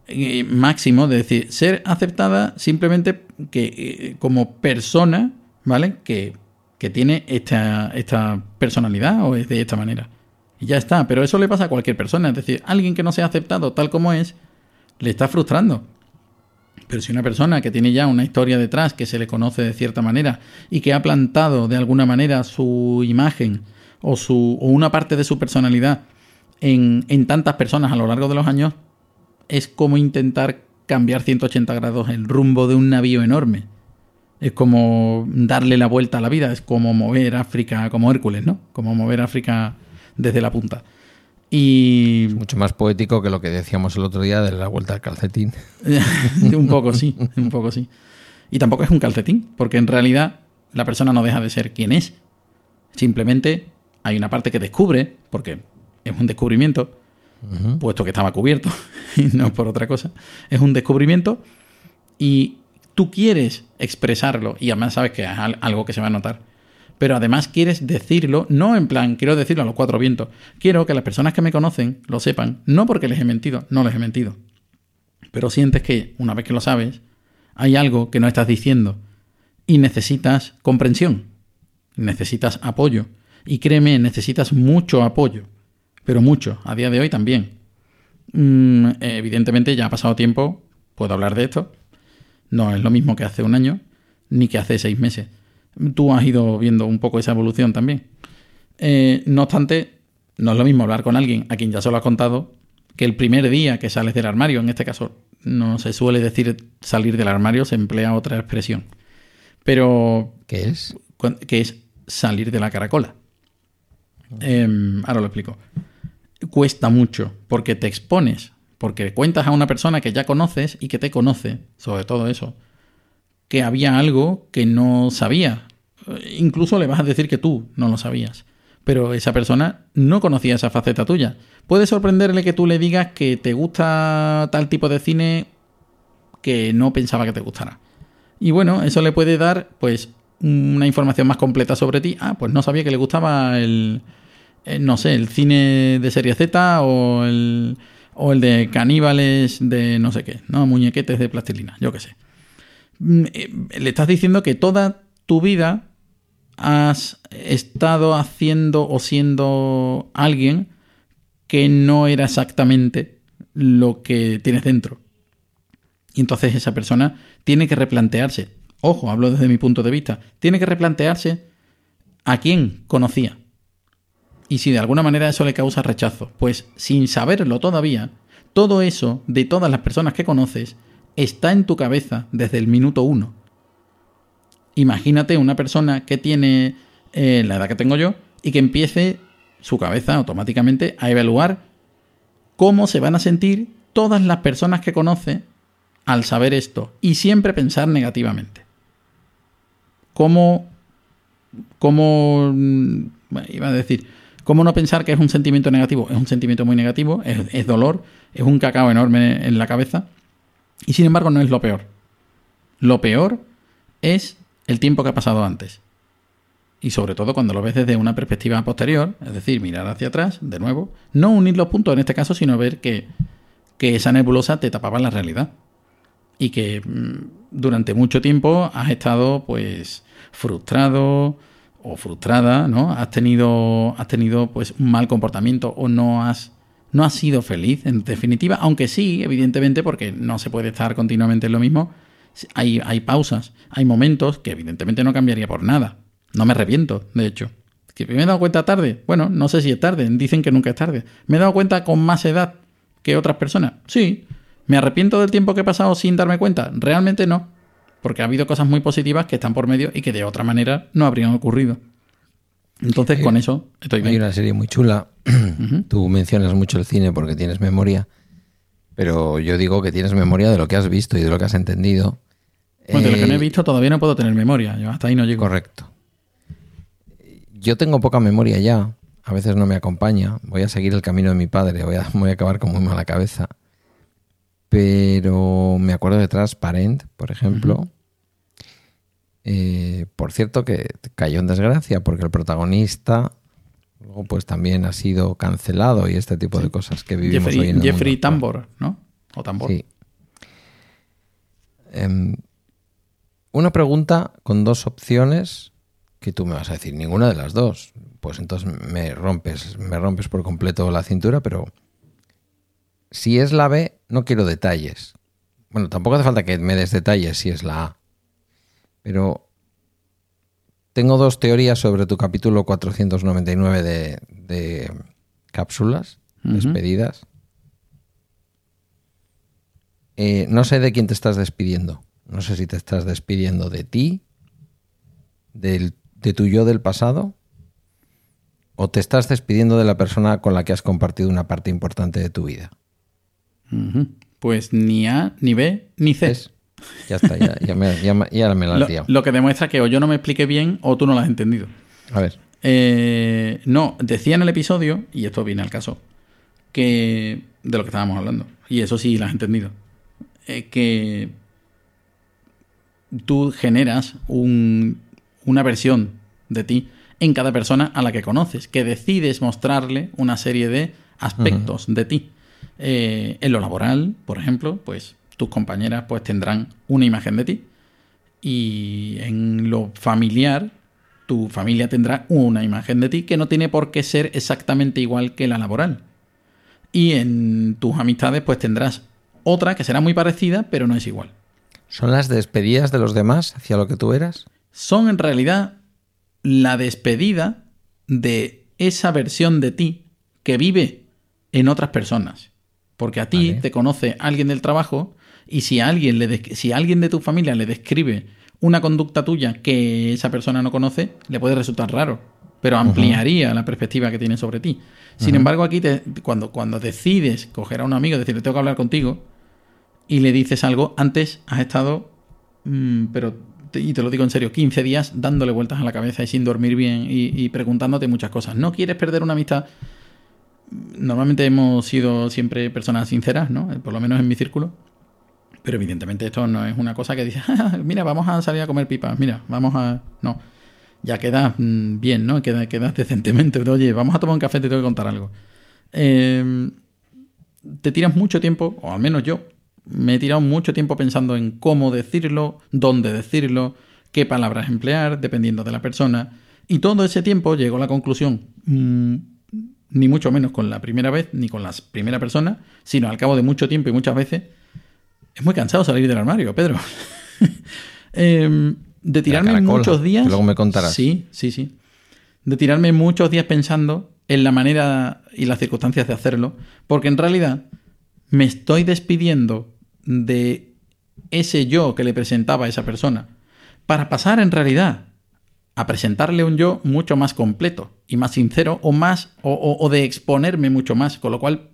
eh, máximo de decir, ser aceptada simplemente que eh, como persona, ¿vale? Que, que tiene esta, esta personalidad o es de esta manera. Y ya está, pero eso le pasa a cualquier persona. Es decir, alguien que no sea aceptado tal como es, le está frustrando. Pero si una persona que tiene ya una historia detrás, que se le conoce de cierta manera y que ha plantado de alguna manera su imagen o, su, o una parte de su personalidad en, en tantas personas a lo largo de los años, es como intentar cambiar 180 grados el rumbo de un navío enorme. Es como darle la vuelta a la vida, es como mover África como Hércules, ¿no? Como mover África desde la punta. Y... mucho más poético que lo que decíamos el otro día de la vuelta al calcetín. un poco sí, un poco sí. Y tampoco es un calcetín, porque en realidad la persona no deja de ser quien es. Simplemente hay una parte que descubre, porque es un descubrimiento, puesto que estaba cubierto, y no por otra cosa. Es un descubrimiento y tú quieres expresarlo, y además sabes que es algo que se va a notar pero además quieres decirlo, no en plan, quiero decirlo a los cuatro vientos, quiero que las personas que me conocen lo sepan, no porque les he mentido, no les he mentido, pero sientes que, una vez que lo sabes, hay algo que no estás diciendo y necesitas comprensión, necesitas apoyo, y créeme, necesitas mucho apoyo, pero mucho, a día de hoy también. Mm, evidentemente ya ha pasado tiempo, puedo hablar de esto, no es lo mismo que hace un año, ni que hace seis meses tú has ido viendo un poco esa evolución también. Eh, no obstante, no es lo mismo hablar con alguien a quien ya se lo has contado que el primer día que sales del armario. En este caso, no se suele decir salir del armario, se emplea otra expresión. Pero. ¿Qué es? Que es salir de la caracola. Em, ahora lo explico. Cuesta mucho porque te expones, porque cuentas a una persona que ya conoces y que te conoce, sobre todo eso, que había algo que no sabía. Incluso le vas a decir que tú no lo sabías. Pero esa persona no conocía esa faceta tuya. Puede sorprenderle que tú le digas que te gusta tal tipo de cine que no pensaba que te gustara. Y bueno, eso le puede dar, pues, una información más completa sobre ti. Ah, pues no sabía que le gustaba el, eh, no sé, el cine de serie Z o el, o el de caníbales de no sé qué, ¿no? Muñequetes de plastilina, yo qué sé. Mm, eh, le estás diciendo que toda tu vida has estado haciendo o siendo alguien que no era exactamente lo que tienes dentro. Y entonces esa persona tiene que replantearse, ojo, hablo desde mi punto de vista, tiene que replantearse a quién conocía. Y si de alguna manera eso le causa rechazo, pues sin saberlo todavía, todo eso de todas las personas que conoces está en tu cabeza desde el minuto uno. Imagínate una persona que tiene eh, la edad que tengo yo y que empiece su cabeza automáticamente a evaluar cómo se van a sentir todas las personas que conoce al saber esto y siempre pensar negativamente. ¿Cómo, cómo, mm, iba a decir, cómo no pensar que es un sentimiento negativo? Es un sentimiento muy negativo, es dolor, es un cacao enorme en la cabeza y sin embargo no es lo peor. Lo peor es el tiempo que ha pasado antes. y sobre todo cuando lo ves desde una perspectiva posterior, es decir, mirar hacia atrás, de nuevo, no unir los puntos en este caso, sino ver que, que esa nebulosa te tapaba la realidad y que mm, durante mucho tiempo has estado pues frustrado o frustrada, ¿no? Has tenido has tenido pues un mal comportamiento o no has no has sido feliz en definitiva, aunque sí, evidentemente porque no se puede estar continuamente en lo mismo. Hay, hay pausas, hay momentos que evidentemente no cambiaría por nada. No me arrepiento, de hecho. ¿Que me he dado cuenta tarde? Bueno, no sé si es tarde, dicen que nunca es tarde. ¿Me he dado cuenta con más edad que otras personas? Sí, ¿Me arrepiento del tiempo que he pasado sin darme cuenta? Realmente no, porque ha habido cosas muy positivas que están por medio y que de otra manera no habrían ocurrido. Entonces, con eso estoy bien. Hay una serie muy chula. Tú mencionas mucho el cine porque tienes memoria, pero yo digo que tienes memoria de lo que has visto y de lo que has entendido. Bueno, de lo que no he eh, visto todavía no puedo tener memoria. Yo hasta ahí no llego. Correcto. Yo tengo poca memoria ya. A veces no me acompaña. Voy a seguir el camino de mi padre. Voy a, voy a acabar con muy mala cabeza pero me acuerdo de Transparent, por ejemplo. Eh, por cierto, que cayó en desgracia porque el protagonista luego pues también ha sido cancelado y este tipo de cosas que vivimos Jeffrey, hoy en el Jeffrey Tambor, ¿no? O Tambor. Sí. Em, una pregunta con dos opciones que tú me vas a decir ninguna de las dos. Pues entonces me rompes, me rompes por completo la cintura, pero si es la B, no quiero detalles. Bueno, tampoco hace falta que me des detalles si es la A. Pero tengo dos teorías sobre tu capítulo 499 de, de cápsulas despedidas. Eh, no sé de quién te estás despidiendo. No sé si te estás despidiendo de ti, del, de tu yo del pasado, o te estás despidiendo de la persona con la que has compartido una parte importante de tu vida. Pues ni A, ni B, ni C. Ya está, ya, me, la has lo, Lo que demuestra que o yo no me expliqué bien o tú no lo has entendido. A ver. Eh, no, decía en el episodio, y esto viene al caso, que de lo que estábamos hablando, y eso sí lo has entendido, eh, que tú generas una versión de ti en cada persona a la que conoces, que decides mostrarle una serie de aspectos de ti. Eh, en lo laboral, por ejemplo, pues tus compañeras pues tendrán una imagen de ti. Y en lo familiar, tu familia tendrá una imagen de ti que no tiene por qué ser exactamente igual que la laboral. Y en tus amistades pues tendrás otra que será muy parecida, pero no es igual. ¿Son las despedidas de los demás hacia lo que tú eras? Son en realidad la despedida de esa versión de ti que vive en otras personas. Porque a ti te conoce alguien del trabajo y si alguien, le si alguien de tu familia le describe una conducta tuya que esa persona no conoce, le puede resultar raro, pero ampliaría la perspectiva que tiene sobre ti. Sin embargo, aquí te, cuando, cuando decides coger a un amigo, decirle, tengo que hablar contigo, y le dices algo, antes has estado, mm, pero, y te lo digo en serio, 15 días dándole vueltas a la cabeza y sin dormir bien y preguntándote muchas cosas. No quieres perder una amistad normalmente hemos sido siempre personas sinceras, ¿no? Por lo menos en mi círculo. Pero evidentemente esto no es una cosa que dice, ah, mira, vamos a salir a comer pipas, mira, vamos a... No, ya quedas mm, bien, ¿no? Quedas, decentemente. Oye, vamos a tomar un café, te tengo que contar algo. Em, te tiras mucho tiempo, o al menos yo, me he tirado mucho tiempo pensando en cómo decirlo, dónde decirlo, qué palabras emplear, dependiendo de la persona. Y todo ese tiempo llego a la conclusión, mm, ni mucho menos con la primera vez, ni con la primera persona, sino al cabo de mucho tiempo y muchas veces. Es muy cansado salir del armario, Pedro. Em, de tirarme muchos días. Luego me contarás. Sí, sí, sí. De tirarme muchos días pensando en la manera y las circunstancias de hacerlo, porque en realidad me estoy despidiendo de ese yo que le presentaba a esa persona para pasar en realidad a presentarle un yo mucho más completo y más sincero o más o, de exponerme mucho más, con lo cual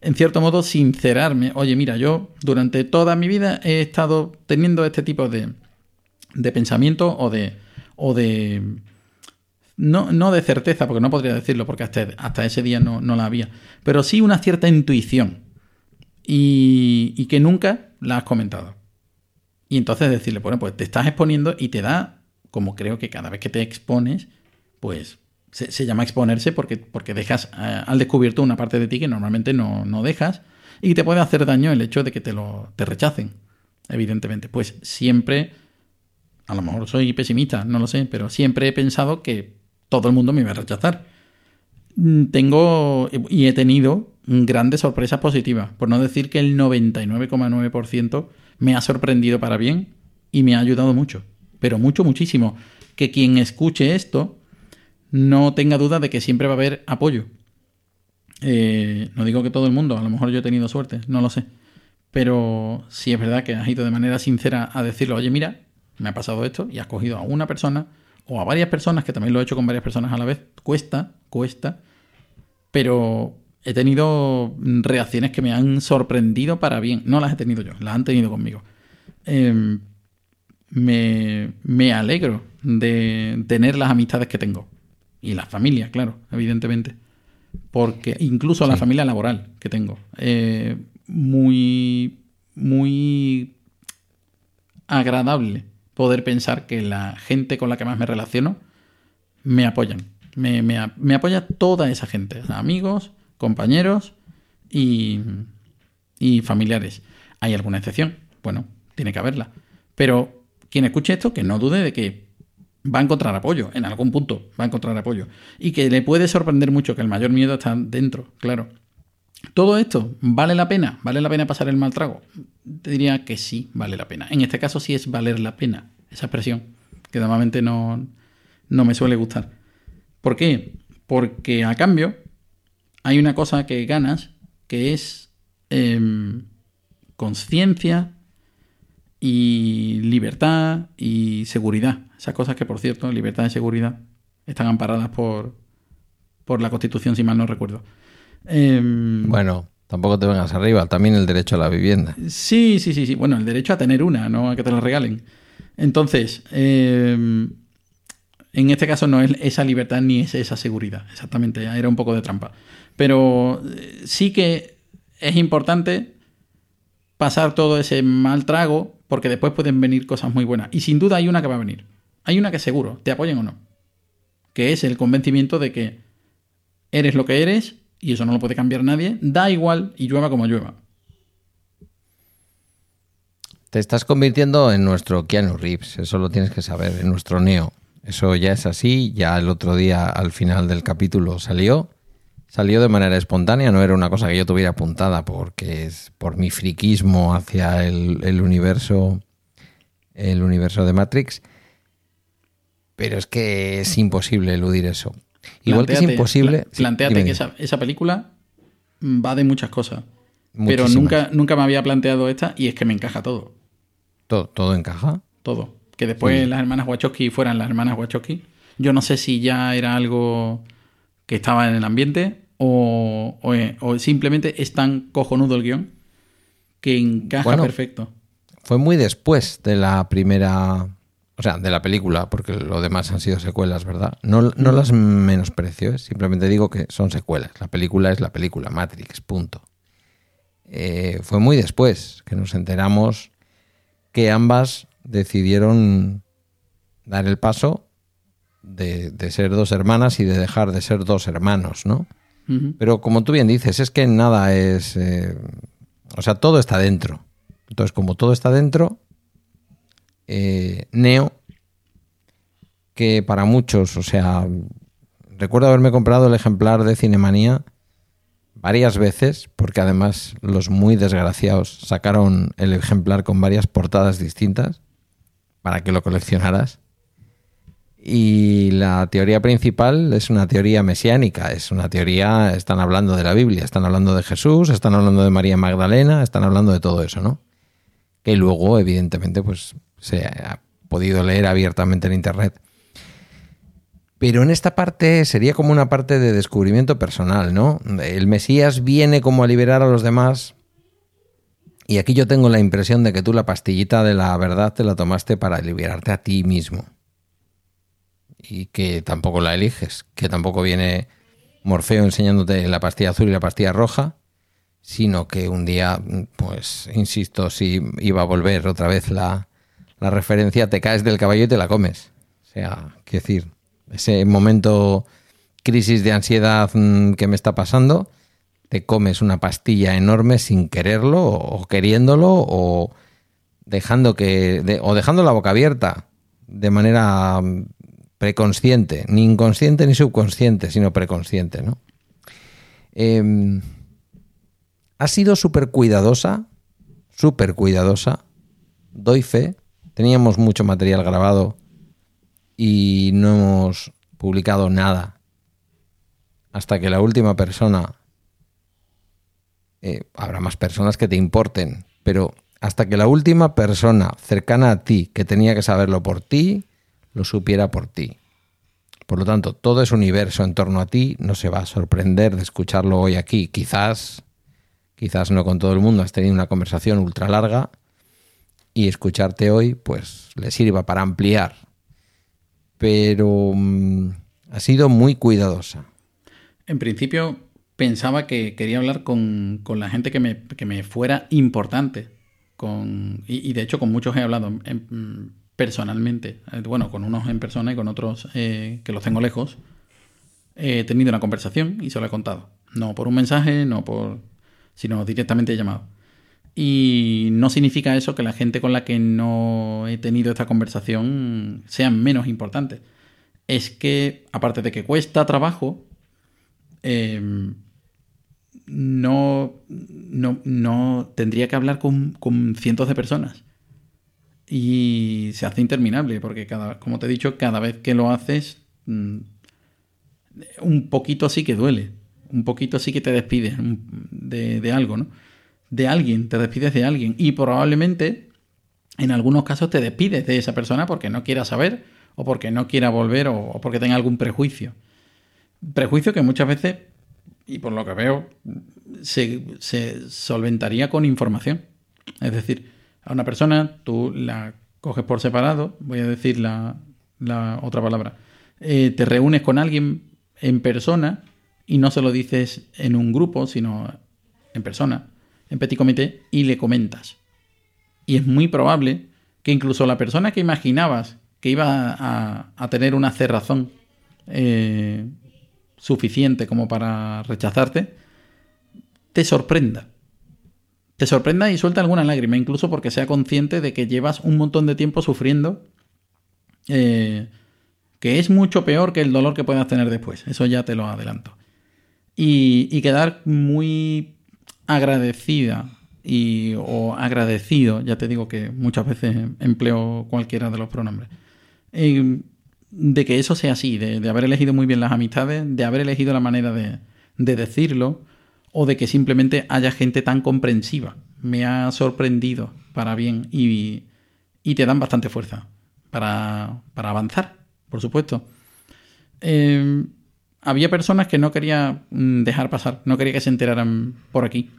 en cierto modo sincerarme, oye mira, yo durante toda mi vida he estado teniendo este tipo de, de pensamiento o de o de no, no, de certeza, porque no podría decirlo, porque hasta, hasta ese día no, no, la había, pero sí una cierta intuición y, y que nunca la has comentado. Y entonces decirle, bueno, pues te estás exponiendo y te da como creo que cada vez que te expones, pues se, llama exponerse porque, porque dejas eh, al descubierto una parte de ti que normalmente no, no, dejas y te puede hacer daño el hecho de que te lo te rechacen, evidentemente. Pues siempre, a lo mejor soy pesimista, no lo sé, pero siempre he pensado que todo el mundo me iba a rechazar. Mm, tengo y he tenido grandes sorpresas positivas, por no decir que el 99,9% me ha sorprendido para bien y me ha ayudado mucho, pero mucho, muchísimo. Que quien escuche esto no tenga duda de que siempre va a haber apoyo. Eh, no digo que todo el mundo, a lo mejor yo he tenido suerte, no lo sé. Pero sí es verdad que has ido de manera sincera a decirlo, oye, mira, me ha pasado esto y has cogido a una persona o a varias personas, que también lo he hecho con varias personas a la vez. Cuesta, cuesta, pero he tenido reacciones que me han sorprendido para bien. No las he tenido yo, las han tenido conmigo. Em, me, me, alegro de tener las amistades que tengo. Y la familia, claro, evidentemente. Porque incluso la familia laboral que tengo. Eh, muy, muy agradable poder pensar que la gente con la que más me relaciono me apoyan. Me, me apoya toda esa gente. Amigos, compañeros y, y familiares. ¿Hay alguna excepción? Bueno, tiene que haberla. Pero quien escuche esto, que no dude de que va a encontrar apoyo, en algún punto va a encontrar apoyo. Y que le puede sorprender mucho que el mayor miedo está dentro, claro. Todo esto, ¿vale la pena? ¿Vale la pena pasar el mal trago? Te diría que sí, vale la pena. En este caso sí es valer la pena, esa expresión, que normalmente no, no me suele gustar. ¿Por qué? Porque a cambio hay una cosa que ganas que es em, conciencia y libertad y seguridad. Esas cosas que, por cierto, libertad y seguridad están amparadas por, por la Constitución, si mal no recuerdo. Em, bueno, tampoco te vengas arriba, también el derecho a la vivienda. Sí, sí, sí, sí. Bueno, el derecho a tener una, no a que te la regalen. Entonces, em, en este caso no es esa libertad ni es esa seguridad, exactamente, era un poco de trampa. Pero eh, sí que es importante pasar todo ese mal trago porque después pueden venir cosas muy buenas. Y sin duda hay una que va a venir. Hay una que seguro, te apoyen o no. Que es el convencimiento de que eres lo que eres y eso no lo puede cambiar nadie. Da igual y llueva como llueva. Te estás convirtiendo en nuestro Keanu Reeves, eso lo tienes que saber, en nuestro Neo. Eso ya es así, ya el otro día al final del capítulo salió Salió de manera espontánea, no era una cosa que yo tuviera apuntada porque es por mi friquismo hacia el, universo el universo de Matrix. Pero es que es imposible eludir eso. Igual que es imposible. planteate que esa, película va de muchas cosas. Pero nunca, nunca me había planteado esta y es que me encaja todo. ¿Todo, todo encaja? Todo. Que después las hermanas Wachowski fueran las hermanas Wachowski. Yo no sé si ya era algo que estaba en el ambiente o, o, simplemente es tan cojonudo el guion que encaja perfecto. Fue muy después de la primera, o sea, de la película, porque lo demás han sido secuelas, ¿verdad? No, no las menosprecio, ¿eh? simplemente digo que son secuelas. La película es la película, Matrix, punto. Eh, fue muy después que nos enteramos que ambas decidieron dar el paso de, ser dos hermanas y de dejar de ser dos hermanos, ¿no? Pero como tú bien dices, es que nada es... Eh, o sea, todo está dentro. Entonces, como todo está dentro, eh, Neo, que para muchos, o sea, recuerdo haberme comprado el ejemplar de Cinemanía varias veces, porque además los muy desgraciados sacaron el ejemplar con varias portadas distintas para que lo coleccionaras. Y la teoría principal es una teoría mesiánica, es una teoría, están hablando de la Biblia, están hablando de Jesús, están hablando de María Magdalena, están hablando de todo eso, ¿no? Que luego, evidentemente, pues se ha podido leer abiertamente en Internet. Pero en esta parte sería como una parte de descubrimiento personal, ¿no? El Mesías viene como a liberar a los demás. Y aquí yo tengo la impresión de que tú la pastillita de la verdad te la tomaste para liberarte a ti mismo y que tampoco la eliges, que tampoco viene Morfeo enseñándote la pastilla azul y la pastilla roja, sino que un día, pues, insisto, si iba a volver otra vez la, referencia, te caes del caballo y te la comes. O sea, quiero decir, ese momento crisis de ansiedad mm, que me está pasando, te comes una pastilla enorme sin quererlo o queriéndolo o dejando que o dejando la boca abierta de manera mm, preconsciente, ni inconsciente ni subconsciente, sino preconsciente, ¿no? Eh, ha sido súper cuidadosa, súper cuidadosa, doy fe, teníamos mucho material grabado y no hemos publicado nada hasta que la última persona, eh, habrá más personas que te importen, pero hasta que la última persona cercana a ti que tenía que saberlo por ti, lo supiera por ti. Por lo tanto, todo ese universo en torno a ti no se va a sorprender de escucharlo hoy aquí. Quizás, quizás no con todo el mundo, has tenido una conversación ultra larga y escucharte hoy, pues le sirva para ampliar. Pero mm, ha sido muy cuidadosa. En principio pensaba que quería hablar con, la gente que me, que me fuera importante. Con, y, de hecho con muchos he hablado personalmente. Eh, bueno, con unos en persona y con otros eh, que los tengo lejos. He tenido una conversación y se lo he contado. No por un mensaje, no por. sino directamente he llamado. Y no significa eso que la gente con la que no he tenido esta conversación sean menos importantes. Es que, aparte de que cuesta trabajo, Em, no, no, tendría que hablar con, cientos de personas. Y se hace interminable, porque cada, como te he dicho, cada vez que lo haces, mm, un poquito sí que duele. Un poquito sí que te despides de, de algo, ¿no? De alguien, te despides de alguien. Y probablemente, en algunos casos, te despides de esa persona porque no quiera saber, o porque no quiera volver, o porque tenga algún prejuicio. Prejuicio que muchas veces, y por lo que veo, se, solventaría con información. Es decir, a una persona tú la coges por separado, voy a decir la, otra palabra, eh, te reúnes con alguien en persona y no se lo dices en un grupo, sino en persona, en petit comité, y le comentas. Y es muy probable que incluso la persona que imaginabas que iba a, tener una cerrazón eh, suficiente como para rechazarte, te sorprenda. Te sorprenda y suelta alguna lágrima, incluso porque sea consciente de que llevas un montón de tiempo sufriendo, eh, que es mucho peor que el dolor que puedas tener después. Eso ya te lo adelanto. Y, quedar muy agradecida y, o agradecido, ya te digo que muchas veces empleo cualquiera de los pronombres. Eh, de que eso sea así, de, haber elegido muy bien las amistades, de haber elegido la manera de, decirlo, o de que simplemente haya gente tan comprensiva. Me ha sorprendido para bien y, te dan bastante fuerza para, avanzar, por supuesto. Eh, había personas que no quería mm, dejar pasar, no quería que se enteraran por aquí.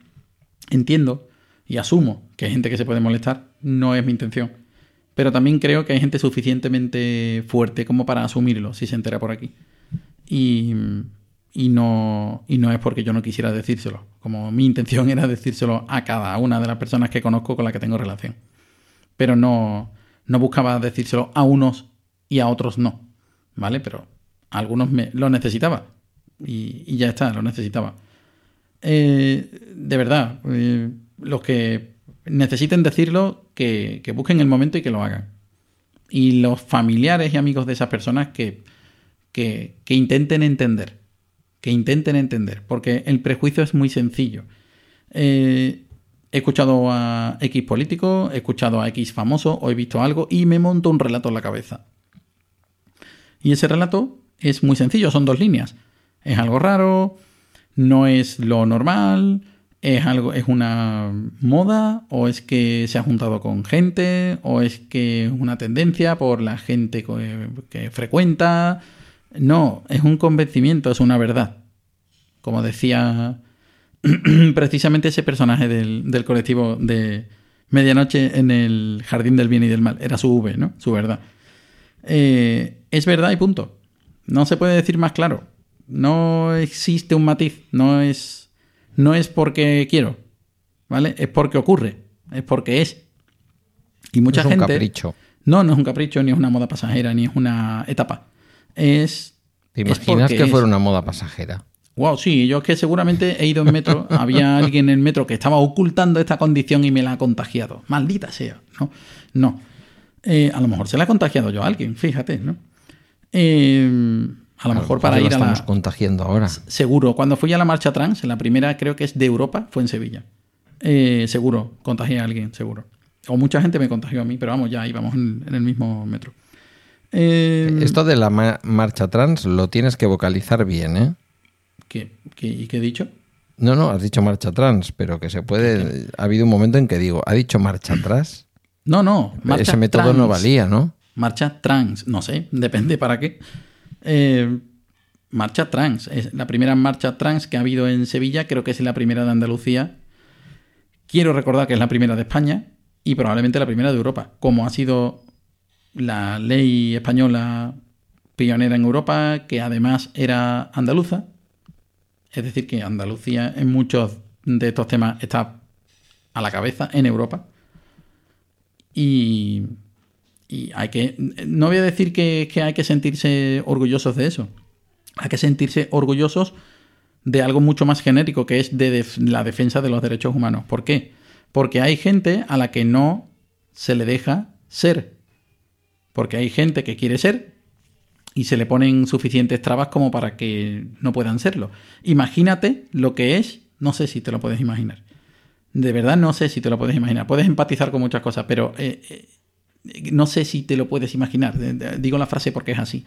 Entiendo y asumo que hay gente que se puede molestar, no es mi intención pero también creo que hay gente suficientemente fuerte como para asumirlo si se entera por aquí. Y, no, y no es porque yo no quisiera decírselo, como mi intención era decírselo a cada una de las personas que conozco con las que tengo relación. Pero no, no buscaba decírselo a unos y a otros no, ¿vale? Pero a algunos me, lo necesitaba y, ya está, lo necesitaba. Eh, de verdad, eh, los que necesiten decirlo, que, busquen el momento y que lo hagan. Y los familiares y amigos de esas personas que, que, intenten entender. Que intenten entender. Porque el prejuicio es muy sencillo. Eh, he escuchado a X político, he escuchado a X famoso o he visto algo y me monto un relato en la cabeza. Y ese relato es muy sencillo, son dos líneas. Es algo raro, no es lo normal, ¿Es algo, es una moda? ¿O es que se ha juntado con gente? ¿O es que es una tendencia por la gente que, frecuenta? No, es un convencimiento, es una verdad. Como decía precisamente ese personaje del, colectivo de Medianoche en el Jardín del Bien y del Mal. Era su V, ¿no? Su verdad. Eh, es verdad y punto. No se puede decir más claro. No existe un matiz. No es no es porque quiero, ¿vale? Es porque ocurre, es porque es. Y mucha gente No, no es un capricho, ni es una moda pasajera, ni es una etapa. Es. ¿Te imaginas que es. fuera una moda pasajera? Wow, sí, yo es que seguramente he ido en metro, había alguien en el metro que estaba ocultando esta condición y me la ha contagiado. Maldita sea, ¿no? No. Eh, a lo mejor se la ha contagiado yo a alguien, fíjate, ¿no? Eh, a lo mejor para ir a estamos la... contagiando ahora. Seguro, cuando fui a la marcha trans, la primera creo que es de Europa, fue en Sevilla. Eh, seguro, contagié a alguien, seguro. O mucha gente me contagió a mí, pero vamos, ya íbamos en, en el mismo metro. Eh, Esto de la ma- marcha trans lo tienes que vocalizar bien, ¿eh? ¿qué, qué, ¿Y qué he dicho? No, no, has dicho marcha trans, pero que se puede. Ha habido un momento en que digo, ¿ha dicho marcha atrás? No, no, marcha Ese método no valía, ¿no? Marcha trans, no sé, depende para qué. Eh, marcha trans, es la primera marcha trans que ha habido en Sevilla, creo que es la primera de Andalucía. Quiero recordar que es la primera de España y probablemente la primera de Europa, como ha sido la ley española pionera en Europa, que además era andaluza. Es decir, que Andalucía en muchos de estos temas está a la cabeza en Europa. Y, y hay que. No voy a decir que, hay que sentirse orgullosos de eso. Hay que sentirse orgullosos de algo mucho más genérico, que es de la defensa de los derechos humanos. ¿Por qué? Porque hay gente a la que no se le deja ser. Porque hay gente que quiere ser y se le ponen suficientes trabas como para que no puedan serlo. Imagínate lo que es, no sé si te lo puedes imaginar. De verdad no sé si te lo puedes imaginar. Puedes empatizar con muchas cosas, pero eh, eh, no sé si te lo puedes imaginar. Digo la frase porque es así.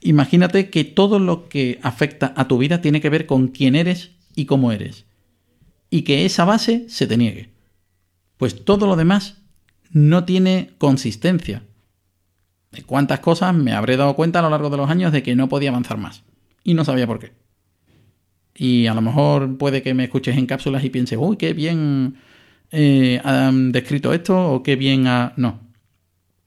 Imagínate que todo lo que afecta a tu vida tiene que ver con quién eres y cómo eres. Y que esa base se te niegue. Pues todo lo demás no tiene consistencia. De cuántas cosas me habré dado cuenta a lo largo de los años de que no podía avanzar más. Y no sabía por qué. Y a lo mejor puede que me escuches en cápsulas y pienses, uy, qué bien eh, han descrito esto o qué bien ha... No.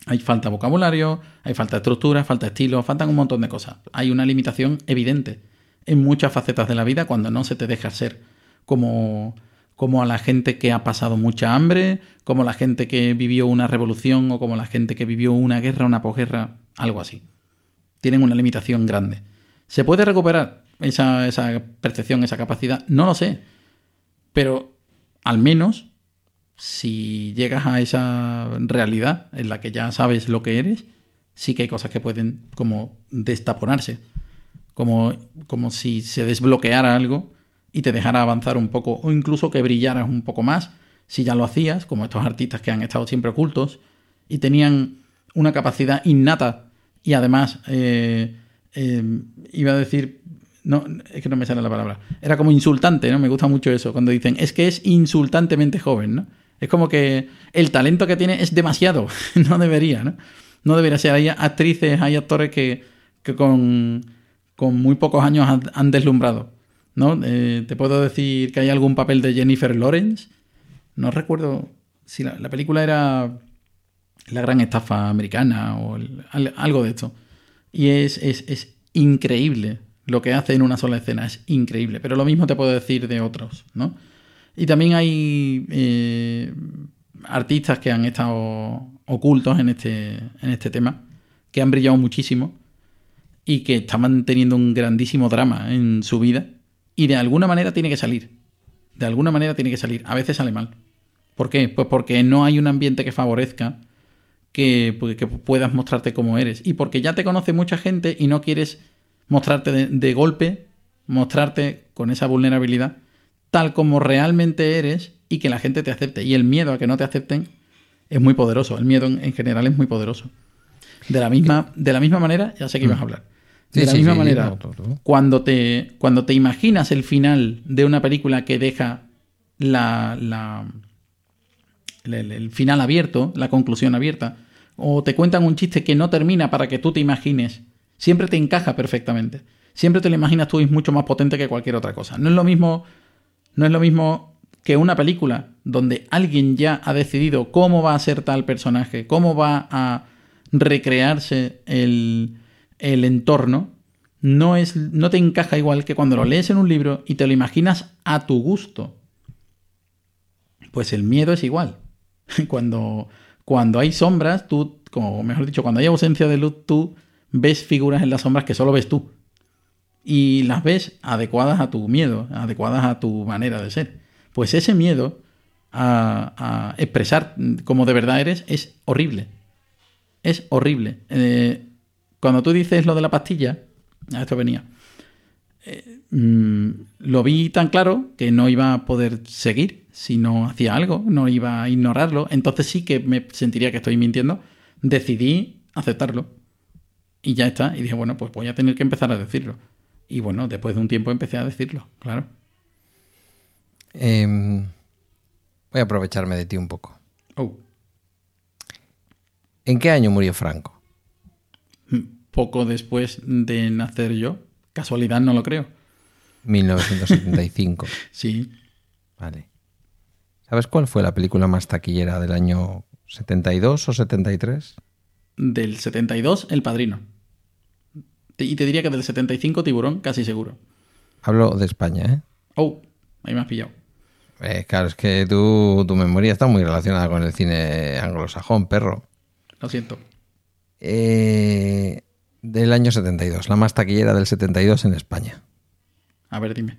Hay falta vocabulario, hay falta estructura, falta estilo, faltan un montón de cosas. Hay una limitación evidente en muchas facetas de la vida cuando no se te deja ser como, como a la gente que ha pasado mucha hambre, como la gente que vivió una revolución o como la gente que vivió una guerra, una posguerra, algo así. Tienen una limitación grande. ¿Se puede recuperar esa, percepción, esa capacidad? No lo sé. Pero al menos si llegas a esa realidad en la que ya sabes lo que eres, sí que hay cosas que pueden como destaponarse. Como, como si se desbloqueara algo y te dejara avanzar un poco, o incluso que brillaras un poco más, si ya lo hacías, como estos artistas que han estado siempre ocultos y tenían una capacidad innata y además, eh, eh, iba a decir, no, es que no me sale la palabra, era como insultante, ¿no? Me gusta mucho eso, cuando dicen, es que es insultantemente joven, ¿no? Es como que el talento que tiene es demasiado, no debería, ¿no? No debería ser. Hay actrices, hay actores que, que con, con muy pocos años han, han deslumbrado, ¿no? Eh, te puedo decir que hay algún papel de Jennifer Lawrence, no recuerdo si la, la película era La gran estafa americana o algo de esto. Y es, es, es increíble lo que hace en una sola escena, es increíble. Pero lo mismo te puedo decir de otros, ¿no? Y también hay eh, artistas que han estado ocultos en este, en este tema, que han brillado muchísimo y que estaban teniendo un grandísimo drama en su vida y de alguna manera tiene que salir. De alguna manera tiene que salir. A veces sale mal. ¿Por qué? Pues porque no hay un ambiente que favorezca que, pues, que puedas mostrarte como eres. Y porque ya te conoce mucha gente y no quieres mostrarte de, de golpe, mostrarte con esa vulnerabilidad tal como realmente eres y que la gente te acepte. Y el miedo a que no te acepten es muy poderoso. El miedo en, en general es muy poderoso. De la misma, de la misma manera, ya sé que ibas a hablar. De la sí, misma sí, manera, no, cuando te, cuando te imaginas el final de una película que deja la, la- el, el final abierto, la conclusión abierta, o te cuentan un chiste que no termina para que tú te imagines, siempre te encaja perfectamente. Siempre te lo imaginas tú y es mucho más potente que cualquier otra cosa. No es lo mismo, no es lo mismo que una película donde alguien ya ha decidido cómo va a ser tal personaje, cómo va a recrearse el, el entorno, no, es, no te encaja igual que cuando lo lees en un libro y te lo imaginas a tu gusto. Pues el miedo es igual. Cuando, cuando hay sombras, tú como mejor dicho, cuando hay ausencia de luz, tú ves figuras en las sombras que solo ves tú. Y las ves adecuadas a tu miedo, adecuadas a tu manera de ser. Pues ese miedo a, expresar como de verdad eres es horrible. Es horrible. Eh, cuando tú dices lo de la pastilla, a esto venía. eh, mm, lo vi tan claro que no iba a poder seguir si no hacía algo, no iba a ignorarlo. Entonces sí que me sentiría que estoy mintiendo. Decidí aceptarlo. Y ya está. Y dije, bueno, pues voy a tener que empezar a decirlo. Y bueno, después de un tiempo empecé a decirlo, claro. Em, voy a aprovecharme de ti un poco. Oh. ¿En qué año murió Franco? Poco después de nacer yo. Casualidad no lo creo. 1975. Sí. Vale. ¿Sabes cuál fue la película más taquillera del año 72 o 73? Del 72, El Padrino. Y te diría que del 75, Tiburón, casi seguro. Hablo de España, ¿eh? Oh, ahí me has pillado. Eh, claro, es que tú- tu memoria está muy relacionada con el cine anglosajón, perro. Lo siento. Eh, del año 72, la más taquillera del 72 en España. A ver, dime.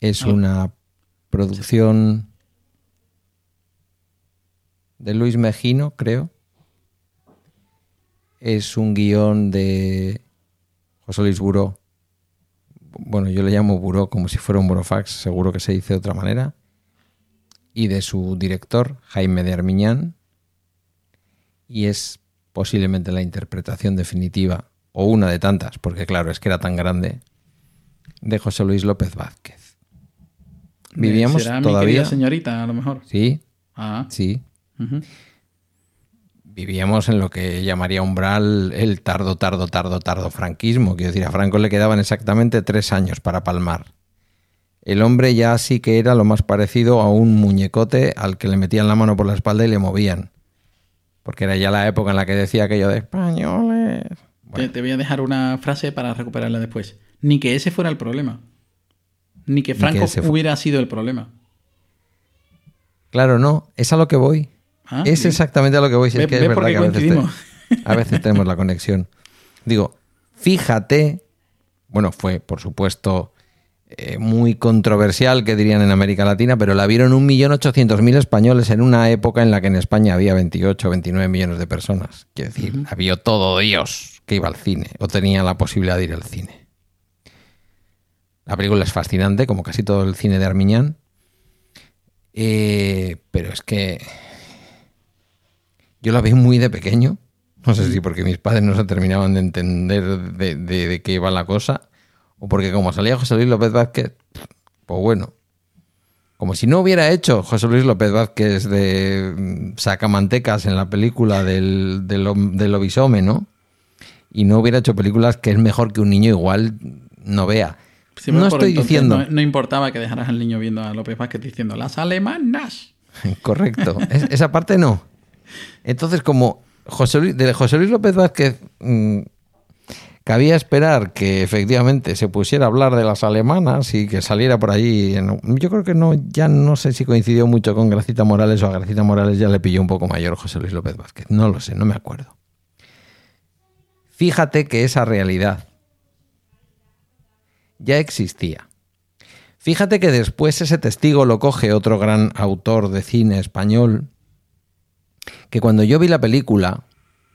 Es Ah. una producción de Luis Mejino, creo. Es un guion de José Luis Buró. Bueno, yo le llamo Buró como si fuera un burofax, seguro que se dice de otra manera. Y de su director, Jaime de Armiñán. Y es posiblemente la interpretación definitiva, o una de tantas, porque claro, es que era tan grande, de José Luis López Vázquez. Vivíamos ¿Será mi todavía. querida señorita, a lo mejor? Sí, Ah. sí. Vivíamos en lo que llamaría umbral el tardo, tardo, tardo, tardo franquismo. Quiero decir, a Franco le quedaban exactamente tres años para palmar. El hombre ya sí que era lo más parecido a un muñecote al que le metían la mano por la espalda y le movían. Porque era ya la época en la que decía aquello de españoles. Te, Bueno, te voy a dejar una frase para recuperarla después. Ni que ese fuera el problema. Ni que Franco hubiera sido el problema. claro, no, es a lo que voy. Ah, es bien. exactamente a lo que voy. Si es que es ve verdad que a veces, te- coincidimos. a veces tenemos la conexión. Digo, fíjate, bueno, fue por supuesto eh, muy controversial, que dirían en América Latina, pero la vieron 1.800.000 españoles en una época en la que en España había 28 o 29 millones de personas. Quiero decir, había todo Dios que iba al cine o tenía la posibilidad de ir al cine. La película es fascinante, como casi todo el cine de Armiñán. Eh, pero es que yo la vi muy de pequeño. No sé si porque mis padres no se terminaban de entender de, de- de qué iba la cosa. O porque como salía José Luis López Vázquez, pues bueno. Como si no hubiera hecho José Luis López Vázquez de mm, sacamantecas en la película del, del, lobisome, ¿no? Y no hubiera hecho películas que es mejor que un niño igual no vea. No estoy entonces diciendo... No, no importaba que dejaras al niño viendo a López Vázquez diciendo las alemanas. Correcto. Es- esa parte no. Entonces, como José Luis, de José Luis López Vázquez mm, cabía esperar que efectivamente se pusiera a hablar de las alemanas y que saliera por allí. yo creo que no, ya no sé si coincidió mucho con Gracita Morales o a Gracita Morales ya le pilló un poco mayor José Luis López Vázquez. No lo sé, no me acuerdo. Fíjate que esa realidad ya existía. Fíjate que después ese testigo lo coge otro gran autor de cine español, que cuando yo vi la película,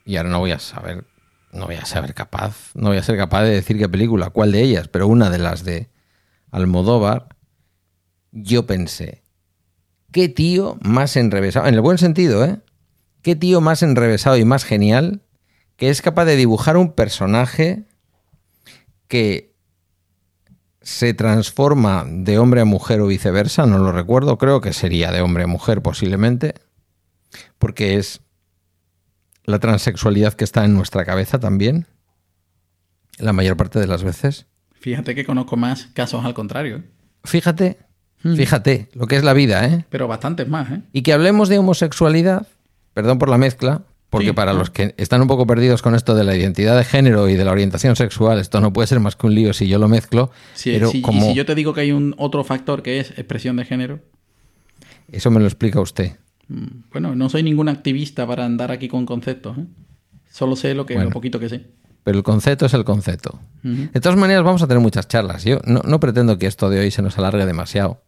y ahora no voy a saber, no voy a saber capaz, no voy a ser capaz de decir qué película, cuál de ellas, pero una de las de Almodóvar, yo pensé, qué tío más enrevesado, en el buen sentido, ¿eh? Qué tío más enrevesado y más genial que es capaz de dibujar un personaje que se transforma de hombre a mujer o viceversa, no lo recuerdo, creo que sería de hombre a mujer posiblemente, porque es la transexualidad que está en nuestra cabeza también, la mayor parte de las veces. Fíjate que conozco más casos al contrario. ¿eh? Fíjate, Mm. fíjate lo que es la vida, ¿eh? Pero bastantes más, ¿eh? Y que hablemos de homosexualidad, perdón por la mezcla, porque Sí, para los que están un poco perdidos con esto de la identidad de género y de la orientación sexual, esto no puede ser más que un lío si yo lo mezclo. Si, pero como Y si yo te digo que hay un otro factor que es expresión de género, eso me lo explica usted. Bueno, no soy ningún activista para andar aquí con conceptos. ¿eh? Solo sé lo que Bueno. lo poquito que sé. Pero el concepto es el concepto. De todas maneras, vamos a tener muchas charlas. Yo no, no pretendo que esto de hoy se nos alargue demasiado.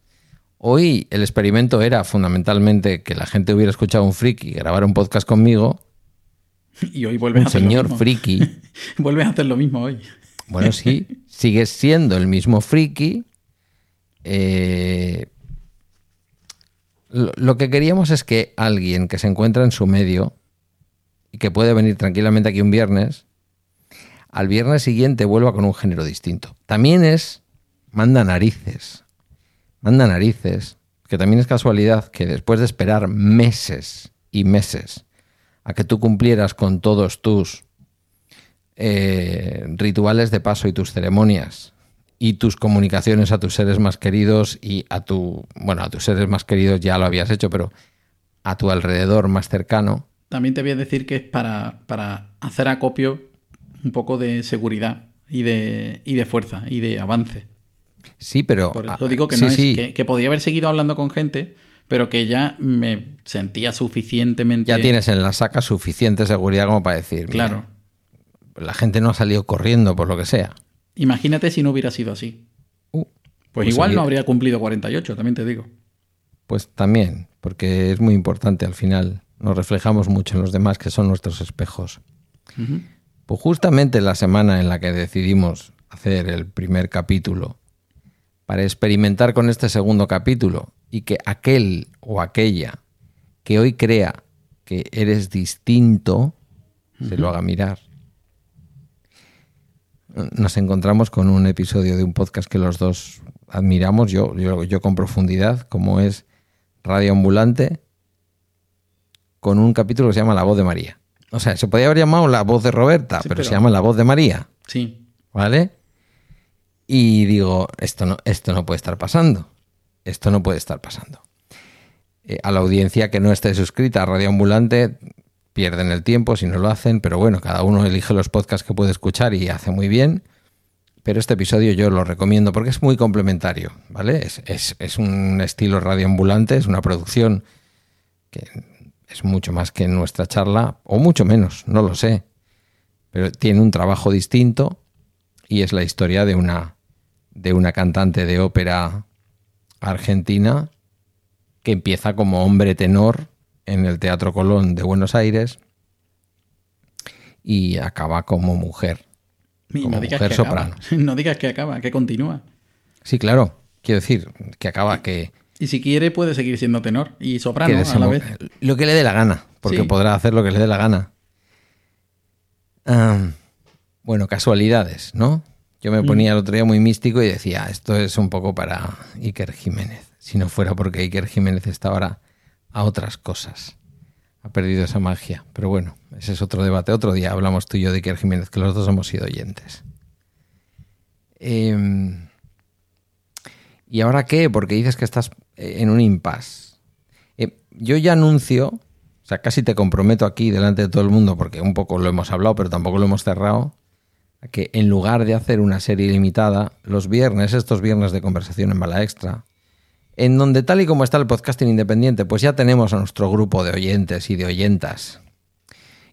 Hoy el experimento era fundamentalmente que la gente hubiera escuchado un friki y grabara un podcast conmigo. Y hoy vuelves Un a hacer señor lo mismo. friki. vuelves a hacer lo mismo hoy. Bueno, sí, sigues siendo el mismo friki. Eh, lo, que queríamos es que alguien que se encuentra en su medio y que puede venir tranquilamente aquí un viernes, al viernes siguiente vuelva con un género distinto. También es, manda narices, manda narices, que también es casualidad que después de esperar meses y meses a que tú cumplieras con todos tus eh, rituales de paso y tus ceremonias y tus comunicaciones a tus seres más queridos y a tu, bueno, a tus seres más queridos ya lo habías hecho, pero a tu alrededor más cercano, También te voy a decir que es para, para hacer acopio un poco de seguridad y de, y de fuerza y de avance. sí, pero... Por eso digo que sí, no es, sí, que, que podía haber seguido hablando con gente, pero que ya me sentía suficientemente. ya tienes en la saca suficiente seguridad como para decir, mira, Claro. la gente no ha salido corriendo por lo que sea. Imagínate si no hubiera sido así. Uh, Pues, Pues igual no habría cumplido 48, también te digo. Pues también, porque es muy importante al final. Nos reflejamos mucho en los demás que son nuestros espejos. Pues justamente la semana en la que decidimos hacer el primer capítulo, para experimentar con este segundo capítulo y que aquel o aquella que hoy crea que eres distinto, se lo haga mirar. Nos encontramos con un episodio de un podcast que los dos admiramos, yo, yo, yo con profundidad, como es Radio Ambulante, con un capítulo que se llama La voz de María. O sea, se podía haber llamado La voz de Roberta, Sí, pero, pero- se llama La voz de María, Sí. ¿vale? Y digo, esto no, esto no puede estar pasando. Esto no puede estar pasando. Eh, a la audiencia que no esté suscrita a Radio Ambulante, pierden el tiempo si no lo hacen, pero bueno, cada uno elige los podcasts que puede escuchar y hace muy bien. Pero este episodio yo lo recomiendo porque es muy complementario, ¿vale? Es, es- un estilo radioambulante, es una producción que es mucho más que nuestra charla, o mucho menos, no lo sé. Pero tiene un trabajo distinto y es la historia de una, de una cantante de ópera argentina que empieza como hombre tenor en el Teatro Colón de Buenos Aires y acaba como mujer. Y Como no digas mujer que soprano. acaba. No digas que acaba, que continúa. Sí, claro, quiero decir que acaba que, Y si quiere, puede seguir siendo tenor y soprano a la vez. lo que le dé la gana, porque Sí. podrá hacer lo que le dé la gana. Ah, bueno, casualidades, ¿no? Yo Mm. me ponía el otro día muy místico y decía, esto es un poco para Iker Jiménez. Si no fuera porque Iker Jiménez está ahora a otras cosas. Ha perdido esa magia. Pero bueno, ese es otro debate. Otro día hablamos tú y yo de Iker Jiménez, que los dos hemos sido oyentes. Em, ¿Y ahora qué? Porque dices que estás eh, en un impasse. Eh, yo ya anuncio, o sea, casi te comprometo aquí delante de todo el mundo, porque un poco lo hemos hablado, pero tampoco lo hemos cerrado, que en lugar de hacer una serie limitada, los viernes, estos viernes de conversación en Bala Extra, en donde tal y como está el podcasting independiente, pues ya tenemos a nuestro grupo de oyentes y de oyentas.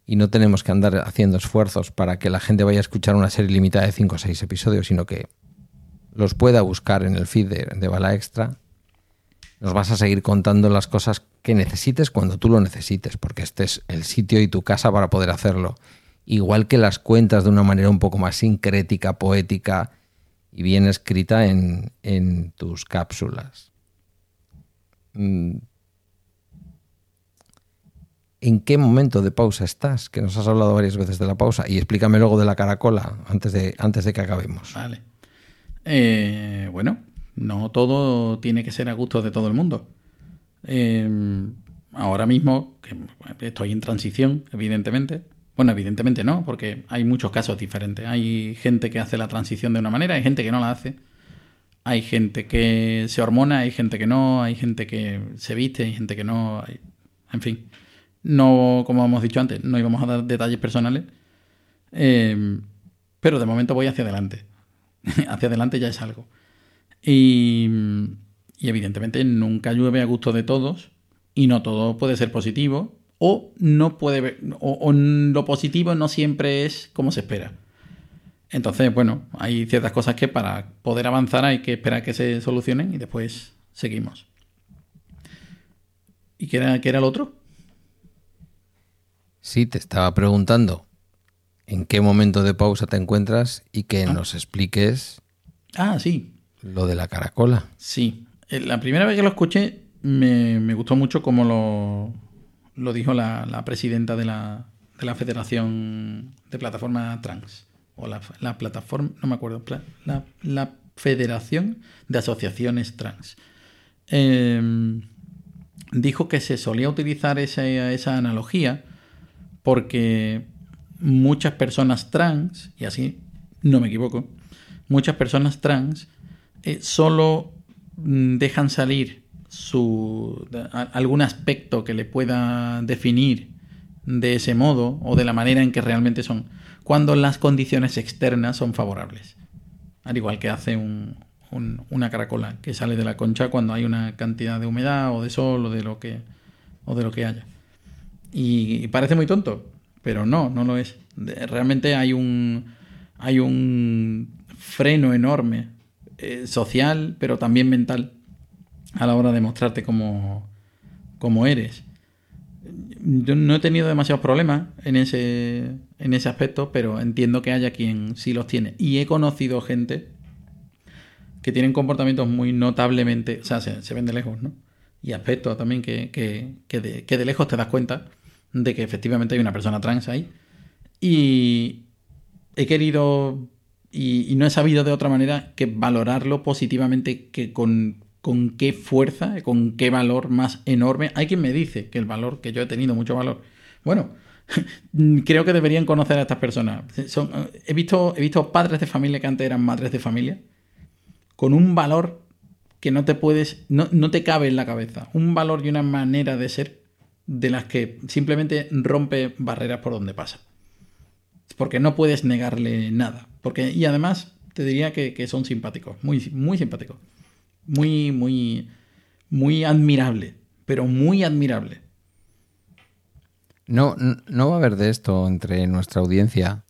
Y no tenemos que andar haciendo esfuerzos para que la gente vaya a escuchar una serie limitada de 5 o 6 episodios, sino que los pueda buscar en el feed de, de Bala Extra. Nos vas a seguir contando las cosas que necesites cuando tú lo necesites, porque este es el sitio y tu casa para poder hacerlo. Igual que las cuentas de una manera un poco más sincrética, poética y bien escrita en, en tus cápsulas. Mm. ¿En qué momento de pausa estás? Que nos has hablado varias veces de la pausa. Y explícame luego de la caracola antes de, antes de que acabemos. Vale. Eh, bueno, no todo tiene que ser a gusto de todo el mundo. Eh, ahora mismo, que estoy en transición, evidentemente. Bueno, evidentemente no, porque hay muchos casos diferentes. Hay gente que hace la transición de una manera, hay gente que no la hace. Hay gente que se hormona, hay gente que no, hay gente que se viste, hay gente que no. En fin. No, como hemos dicho antes, no íbamos a dar detalles personales. Eh, pero de momento voy hacia adelante. hacia adelante ya es algo. Y, evidentemente nunca llueve a gusto de todos y no todo puede ser positivo o no puede o, o lo positivo no siempre es como se espera. Entonces, bueno, hay ciertas cosas que para poder avanzar hay que esperar que se solucionen y después seguimos. ¿Y qué era, qué era el otro? Sí, te estaba preguntando en qué momento de pausa te encuentras y que Ah. nos expliques Ah, sí, lo de la caracola. sí. Eh, La primera vez que lo escuché me, me gustó mucho como lo, lo dijo la, la presidenta de la, de la Federación de Plataforma Trans. O la, la plataforma, no me acuerdo, la, Federación de Asociaciones Trans. Eh, dijo que se solía utilizar esa, esa analogía porque muchas personas trans, y así no me equivoco, muchas personas trans eh, solo mm, dejan salir su, algún aspecto que le pueda definir de ese modo o de la manera en que realmente son, cuando las condiciones externas son favorables. Al igual que hace un- un- una caracola que sale de la concha cuando hay una cantidad de humedad o de sol o de lo que, o de lo que haya. Y, parece muy tonto, pero no, no lo es. Realmente hay un, hay un freno enorme eh, social, pero también mental, a la hora de mostrarte cómo, cómo eres. Yo no he tenido demasiados problemas en ese, en ese aspecto, pero entiendo que haya quien sí los tiene. Y he conocido gente que tienen comportamientos muy notablemente, o sea, se, se ven de lejos, ¿no? Y aspectos también que, que, que de, que de lejos te das cuenta de que efectivamente hay una persona trans ahí. Y he querido y, y no he sabido de otra manera que valorarlo positivamente, que con, con qué fuerza, con qué valor más enorme. Hay quien me dice que el valor, que yo he tenido mucho valor. Bueno, creo que deberían conocer a estas personas. Son, he, visto, he visto padres de familia que antes eran madres de familia, con un valor que no te puedes, no, no te cabe en la cabeza. Un valor y una manera de ser de las que simplemente rompe barreras por donde pasa. Porque no puedes negarle nada. Porque, y además, te diría que, que son simpáticos, muy, muy simpáticos. Muy, muy, muy admirable. Pero muy admirable. No, no va a haber de esto entre nuestra audiencia.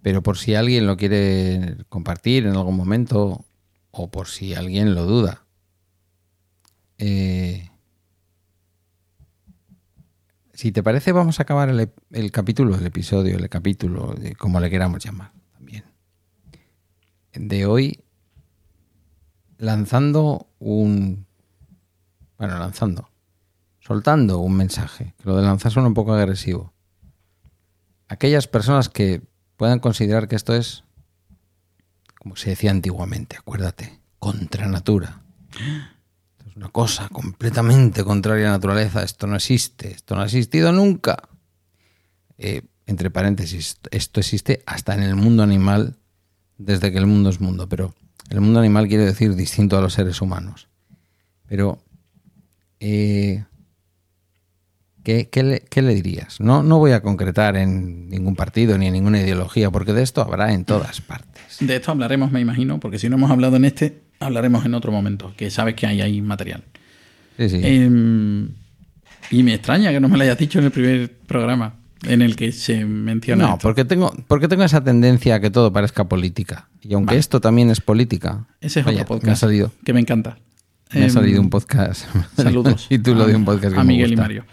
Pero por si alguien lo quiere compartir en algún momento o por si alguien lo duda. Eh, si te parece, vamos a acabar el, el capítulo, el episodio, el capítulo, como le queramos llamar también. De hoy, lanzando un. Bueno, lanzando. Soltando un mensaje. Que lo de lanzar suena un poco agresivo. Aquellas personas que puedan considerar que esto es. Como se decía antiguamente, acuérdate, contra natura. Esto es una cosa completamente contraria a la naturaleza. Esto no existe. Esto no ha existido nunca. Eh, entre paréntesis, esto existe hasta en el mundo animal desde que el mundo es mundo, pero el mundo animal quiere decir distinto a los seres humanos. Pero, eh, ¿qué, qué le, qué le dirías? No, no voy a concretar en ningún partido ni en ninguna ideología, porque de esto habrá en todas partes. De esto hablaremos, me imagino, porque si no hemos hablado en este, hablaremos en otro momento, que sabes que hay ahí material. Sí, sí. Em, y me extraña que no me lo hayas dicho en el primer programa en el que se menciona. no, esto. porque tengo, porque tengo esa tendencia a que todo parezca política. Y aunque Vale. esto también es política, Ese es vaya, otro me ha podcast salido, que me encanta. me ha Em, salido un podcast. Saludos. y tú lo a- de un podcast que a me Miguel y. Mario.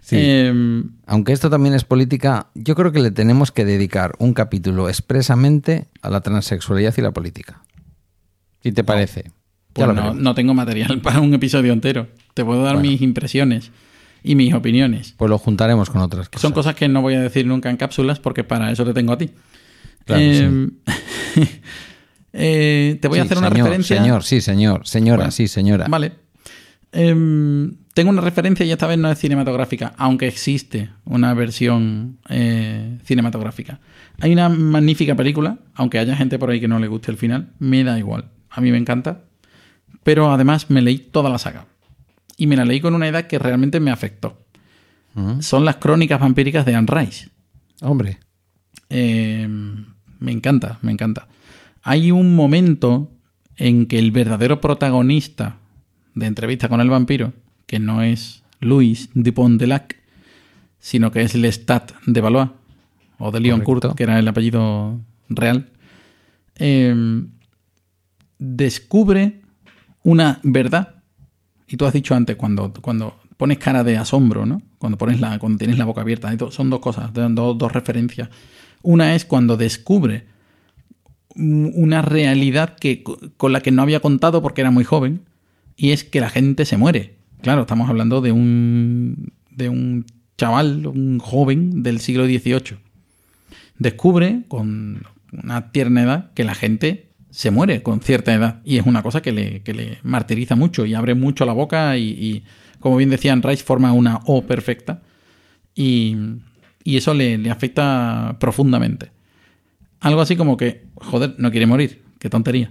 Sí. Em, Aunque esto también es política, yo creo que le tenemos que dedicar un capítulo expresamente a la transexualidad y la política. ¿Qué te parece? Pues no, no tengo material para un episodio entero. Te puedo dar Bueno. mis impresiones y mis opiniones. Pues lo juntaremos con otras cosas. son cosas que no voy a decir nunca en cápsulas porque para eso te tengo a ti. Claro, Em, eh, te voy a hacer una referencia. Señor, sí, señor. Señora, Bueno, sí, señora. Vale. Em, tengo una referencia y esta vez no es cinematográfica, aunque existe una versión eh, cinematográfica. Hay una magnífica película, aunque haya gente por ahí que no le guste el final, me da igual. A mí me encanta. Pero además me leí toda la saga. Y me la leí con una edad que realmente me afectó. Son las crónicas vampíricas de Anne Rice. Hombre, Eh, me encanta, me encanta. Hay un momento en que el verdadero protagonista de entrevista con el vampiro, que no es Louis Dupont de Lac, sino que es Lestat de Valois, o de Lioncourt, Correcto. que era el apellido real, eh, descubre una verdad. Y tú has dicho antes, cuando, cuando pones cara de asombro, ¿no? Cuando, pones la, cuando tienes la boca abierta, son dos cosas, dos, dos referencias. Una es cuando descubre una realidad que, con la que no había contado porque era muy joven, y es que la gente se muere. Claro, estamos hablando de un, de un chaval, un joven del siglo XVIII. Descubre con una tierna edad que la gente se muere con cierta edad, y es una cosa que le, que le martiriza mucho y abre mucho la boca y, como bien decían, Rice forma una O perfecta y, y eso le, le afecta profundamente. Algo así como que, joder, no quiere morir, qué tontería.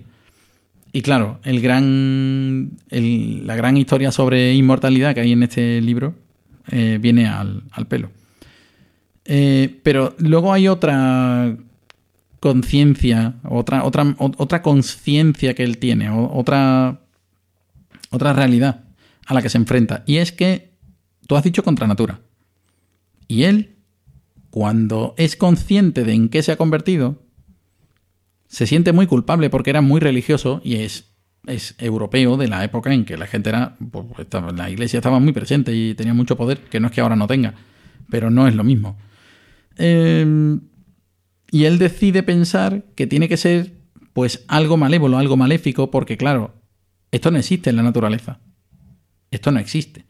Y claro, el gran, el- la gran historia sobre inmortalidad que hay en este libro eh, viene al, al pelo. Eh, pero luego hay otra conciencia, otra, otra, otra conciencia que él tiene, otra, otra realidad a la que se enfrenta. Y es que tú has dicho contra natura. Y él, cuando es consciente de en qué se ha convertido, se siente muy culpable porque era muy religioso y es, es europeo de la época en que la gente era. pues, estaba- la iglesia estaba muy presente y tenía mucho poder, que no es que ahora no tenga, pero no es lo mismo. Eh, y él decide pensar que tiene que ser, pues, algo malévolo, algo maléfico, porque, claro, esto no existe en la naturaleza. Esto no existe.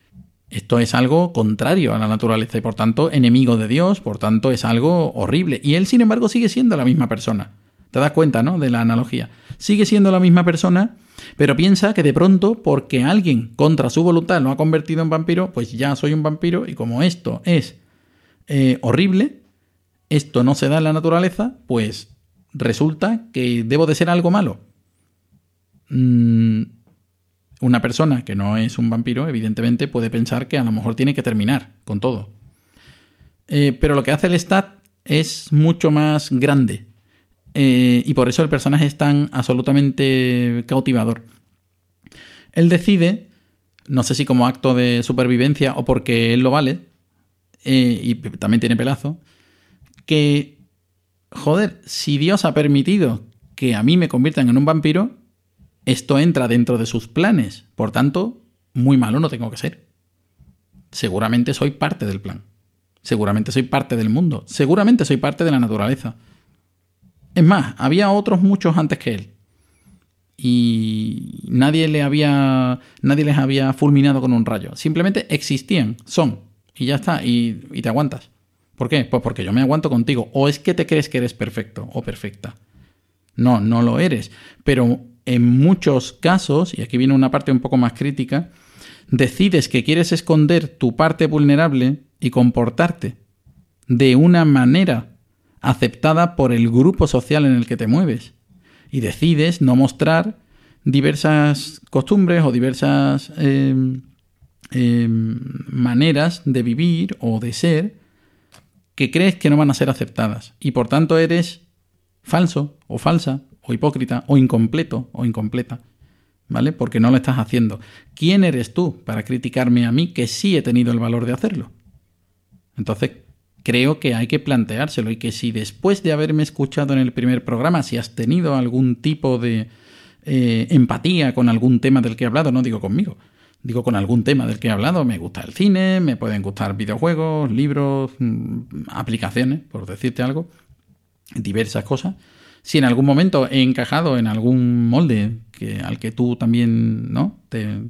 Esto es algo contrario a la naturaleza y por tanto enemigo de Dios, por tanto es algo horrible. Y él, sin embargo, sigue siendo la misma persona. Te das cuenta, ¿no? De la analogía. Sigue siendo la misma persona, pero piensa que de pronto, porque alguien contra su voluntad lo ha convertido en vampiro, pues ya soy un vampiro y como esto es eh, horrible, esto no se da en la naturaleza, pues resulta que debo de ser algo malo. Mm, una persona que no es un vampiro, evidentemente, puede pensar que a lo mejor tiene que terminar con todo. Eh, pero lo que hace el Stat es mucho más grande. Eh, y por eso el personaje es tan absolutamente cautivador. Él decide, no sé si como acto de supervivencia o porque él lo vale, eh, y también tiene pelazo, que, joder, si Dios ha permitido que a mí me conviertan en un vampiro, esto entra dentro de sus planes. Por tanto, muy malo no tengo que ser. Seguramente soy parte del plan. Seguramente soy parte del mundo. Seguramente soy parte de la naturaleza. Es más, había otros muchos antes que él. Y nadie le había. Nadie les había fulminado con un rayo. Simplemente existían, son. Y ya está. Y, y te aguantas. ¿Por qué? Pues porque yo me aguanto contigo. O es que te crees que eres perfecto o perfecta. No, no lo eres. Pero en muchos casos, y aquí viene una parte un poco más crítica, decides que quieres esconder tu parte vulnerable y comportarte de una manera aceptada por el grupo social en el que te mueves. Y decides no mostrar diversas costumbres o diversas eh, maneras de vivir o de ser que crees que no van a ser aceptadas. Y por tanto eres falso o falsa o hipócrita o incompleto o incompleta. ¿Vale? Porque no lo estás haciendo. ¿Quién eres tú para criticarme a mí que sí he tenido el valor de hacerlo? Entonces, creo que hay que planteárselo y que si después de haberme escuchado en el primer programa, si has tenido algún tipo de eh, empatía con algún tema del que he hablado, no digo conmigo, digo con algún tema del que he hablado, me gusta el cine, me pueden gustar videojuegos, libros, mm, aplicaciones, por decirte algo, diversas cosas. Si en algún momento he encajado en algún molde que, al que tú también, ¿no? Te,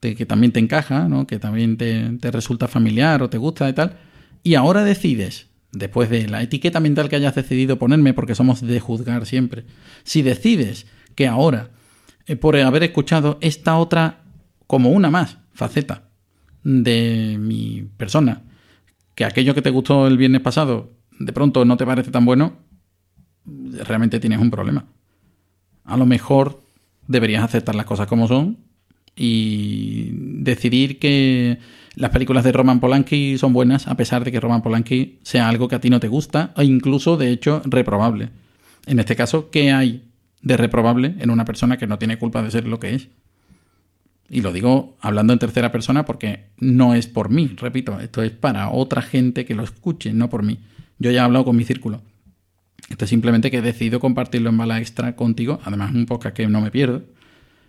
que también te encaja, ¿no? Que también te, te resulta familiar o te gusta y tal. Y ahora decides, después de la etiqueta mental que hayas decidido ponerme, porque somos de juzgar siempre, si decides que ahora, eh, por haber escuchado esta otra, como una más, faceta de mi persona, que aquello que te gustó el viernes pasado de pronto no te parece tan bueno, realmente tienes un problema. A lo mejor deberías aceptar las cosas como son y decidir que las películas de Roman Polanski son buenas a pesar de que Roman Polanski sea algo que a ti no te gusta o incluso de hecho reprobable. En este caso, ¿qué hay de reprobable en una persona que no tiene culpa de ser lo que es? Y lo digo hablando en tercera persona porque no es por mí, repito, esto es para otra gente que lo escuche, no por mí. Yo ya he hablado con mi círculo. Esto es simplemente que he decidido compartirlo en bala extra contigo. Además, un podcast que no me pierdo.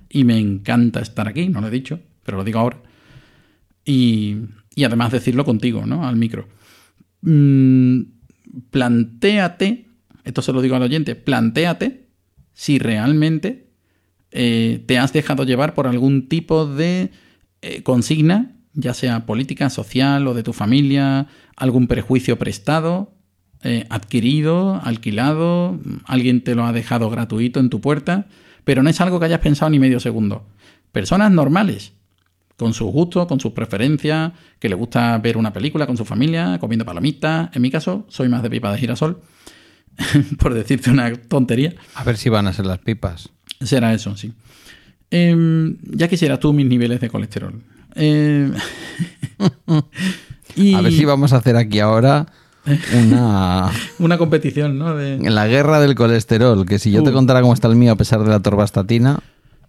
Y me encanta estar aquí, no lo he dicho, pero lo digo ahora. Y, y además decirlo contigo, ¿no? Al micro. Mm, plantéate, esto se lo digo al oyente, plantéate si realmente eh, te has dejado llevar por algún tipo de eh, consigna, ya sea política, social o de tu familia, algún prejuicio prestado, eh, adquirido, alquilado, alguien te lo ha dejado gratuito en tu puerta, pero no es algo que hayas pensado ni medio segundo. Personas normales, con sus gustos, con sus preferencias, que le gusta ver una película con su familia, comiendo palomitas. En mi caso, soy más de pipa de girasol, por decirte una tontería. A ver si van a ser las pipas. Será eso, sí. Em, ya quisieras tú mis niveles de colesterol. Em, y... A ver si vamos a hacer aquí ahora una... una competición, ¿no? De... La guerra del colesterol, que si yo te uh. contara cómo está el mío a pesar de la torvastatina...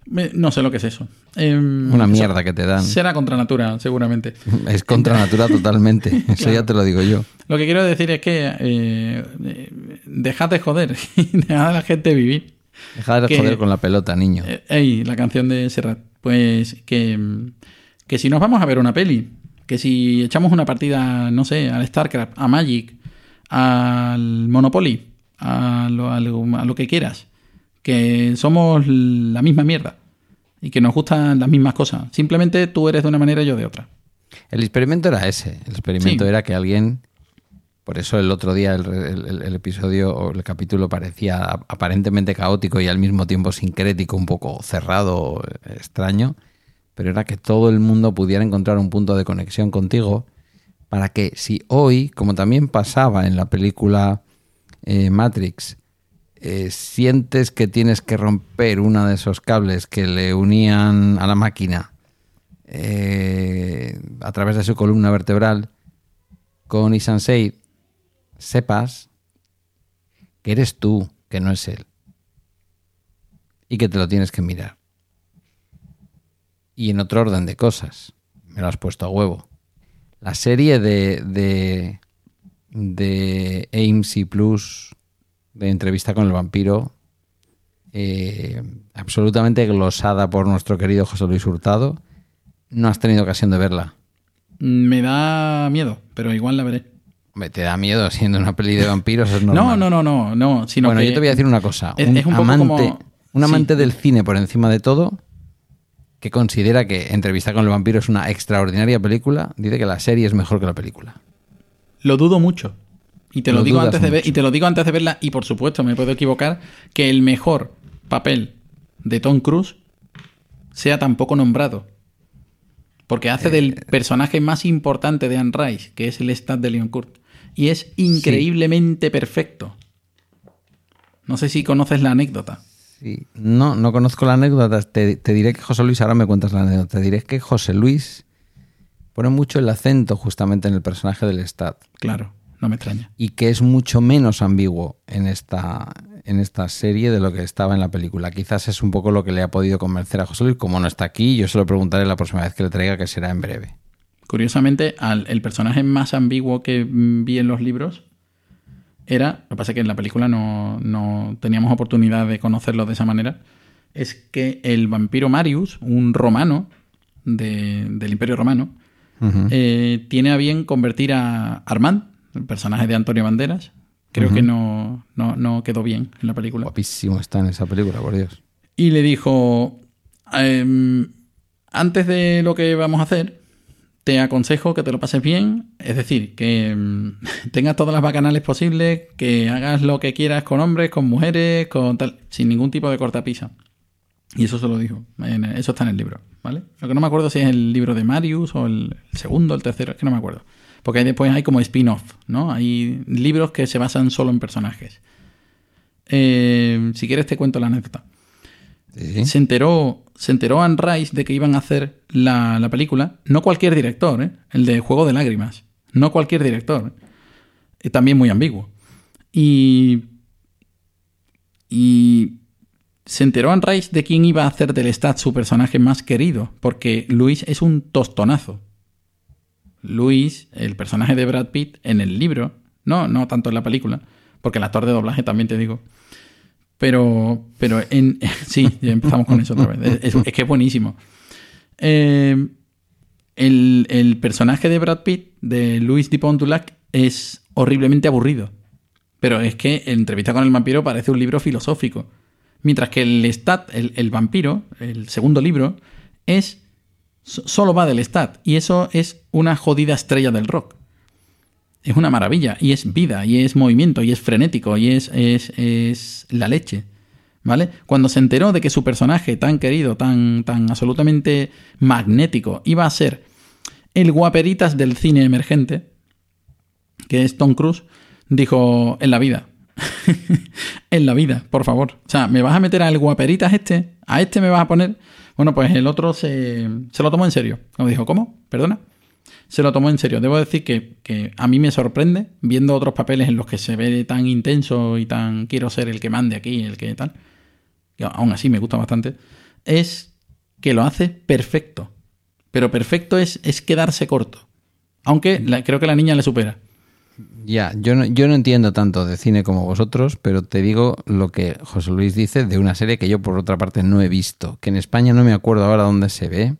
No sé lo que es eso. Em, Una mierda que te dan. Será contra natura, seguramente. Es contra natura totalmente. Eso ya te lo digo yo. Lo que quiero decir es que eh, dejad de joder dejad a la gente vivir. Dejad de joder con la pelota, niño. Eh, ey, la canción de Serrat. Pues que, que si nos vamos a ver una peli, que si echamos una partida, no sé, al StarCraft, a Magic, al Monopoly, a lo, a lo que quieras que somos la misma mierda y que nos gustan las mismas cosas. Simplemente tú eres de una manera y yo de otra. El experimento era ese. El experimento era que alguien. Por eso el otro día el, episodio o el capítulo parecía aparentemente caótico y al mismo tiempo sincrético, un poco cerrado, extraño. Pero era que todo el mundo pudiera encontrar un punto de conexión contigo para que si hoy, como también pasaba en la película eh, Matrix, eh, sientes que tienes que romper uno de esos cables que le unían a la máquina eh, a través de su columna vertebral con Isansei, sepas que eres tú, que no es él. Y que te lo tienes que mirar. Y en otro orden de cosas. Me lo has puesto a huevo. La serie de, de, de AMC Plus de entrevista con el vampiro, eh, absolutamente glosada por nuestro querido José Luis Hurtado. No has tenido ocasión de verla. Me da miedo, pero igual la veré. te da miedo siendo una peli de vampiros, es normal. No, no, no, no, no. bueno, yo te voy a decir una cosa. un, amante, un amante del cine por encima de todo, que considera que Entrevista con el vampiro es una extraordinaria película, dice que la serie es mejor que la película. Lo dudo mucho. Y te lo, digo antes de ver, y te lo digo antes de verla, y por supuesto, me puedo equivocar, que el mejor papel de Tom Cruise sea tan poco nombrado. Porque hace del eh, personaje más importante de Anne Rice, que es el Stat de Leon Kurt. Y es increíblemente perfecto. No sé si conoces la anécdota. Sí. No, no conozco la anécdota. Te, te, diré que José Luis, ahora me cuentas la anécdota. Te diré que José Luis pone mucho el acento justamente en el personaje del Stat. Claro no me extraña. Y que es mucho menos ambiguo en esta, en esta serie de lo que estaba en la película. Quizás es un poco lo que le ha podido convencer a José Luis. Como no está aquí, yo se lo preguntaré la próxima vez que le traiga, que será en breve. Curiosamente, el personaje más ambiguo que vi en los libros era, lo que pasa es que en la película no, teníamos oportunidad de conocerlo de esa manera, es que el vampiro Marius, un romano del Imperio Romano, eh, tiene a bien convertir a Armand, el personaje de Antonio Banderas, creo que no, no, quedó bien en la película. Guapísimo está en esa película, por Dios. Y le dijo, em, antes de lo que vamos a hacer, te aconsejo que te lo pases bien, es decir, que em, tengas todas las bacanales posibles, que hagas lo que quieras con hombres, con mujeres, con tal, sin ningún tipo de cortapisa. Y eso se lo dijo, eso está en el libro, ¿vale? Lo que no me acuerdo si es el libro de Marius o el segundo, el tercero, es que no me acuerdo. Porque después hay como spin-off, ¿no? Hay libros que se basan solo en personajes. Eh, si quieres te cuento la anécdota. Se enteró, se enteró Anne Rice de que iban a hacer la, película. No cualquier director, ¿eh? El de Juego de Lágrimas. No cualquier director. también muy ambiguo. Y. Y. se enteró en Rice de quién iba a hacer del Stat su personaje más querido, porque Luis es un tostonazo. Luis, el personaje de Brad Pitt en el libro, no, no tanto en la película, porque el actor de doblaje también te digo. Pero, pero en. Sí, empezamos con eso otra vez. Es, es que es buenísimo. Eh, el, el, personaje de Brad Pitt, de Luis Dupont Dulac, es horriblemente aburrido. Pero es que en entrevista con el vampiro parece un libro filosófico. Mientras que el Stat, el, el vampiro, el segundo libro, es. Solo va del Stat. Y eso es una jodida estrella del rock. Es una maravilla. Y es vida, y es movimiento, y es frenético, y es, es, es la leche. ¿Vale? Cuando se enteró de que su personaje tan querido, tan, tan absolutamente magnético, iba a ser el guaperitas del cine emergente, que es Tom Cruise, dijo, en la vida. en la vida, por favor. O sea, ¿me vas a meter al guaperitas este? ¿A este me vas a poner? Bueno, pues el otro se, se lo tomó en serio. Como dijo, ¿cómo? ¿Perdona? Se lo tomó en serio. Debo decir que, que, a mí me sorprende, viendo otros papeles en los que se ve tan intenso y tan quiero ser el que mande aquí, el que tal que aún así me gusta bastante, es que lo hace perfecto. Pero perfecto es, es quedarse corto. Aunque creo que la niña le supera. Ya, yo no, yo no entiendo tanto de cine como vosotros, pero te digo lo que José Luis dice de una serie que yo por otra parte no he visto, que en España no me acuerdo ahora dónde se ve.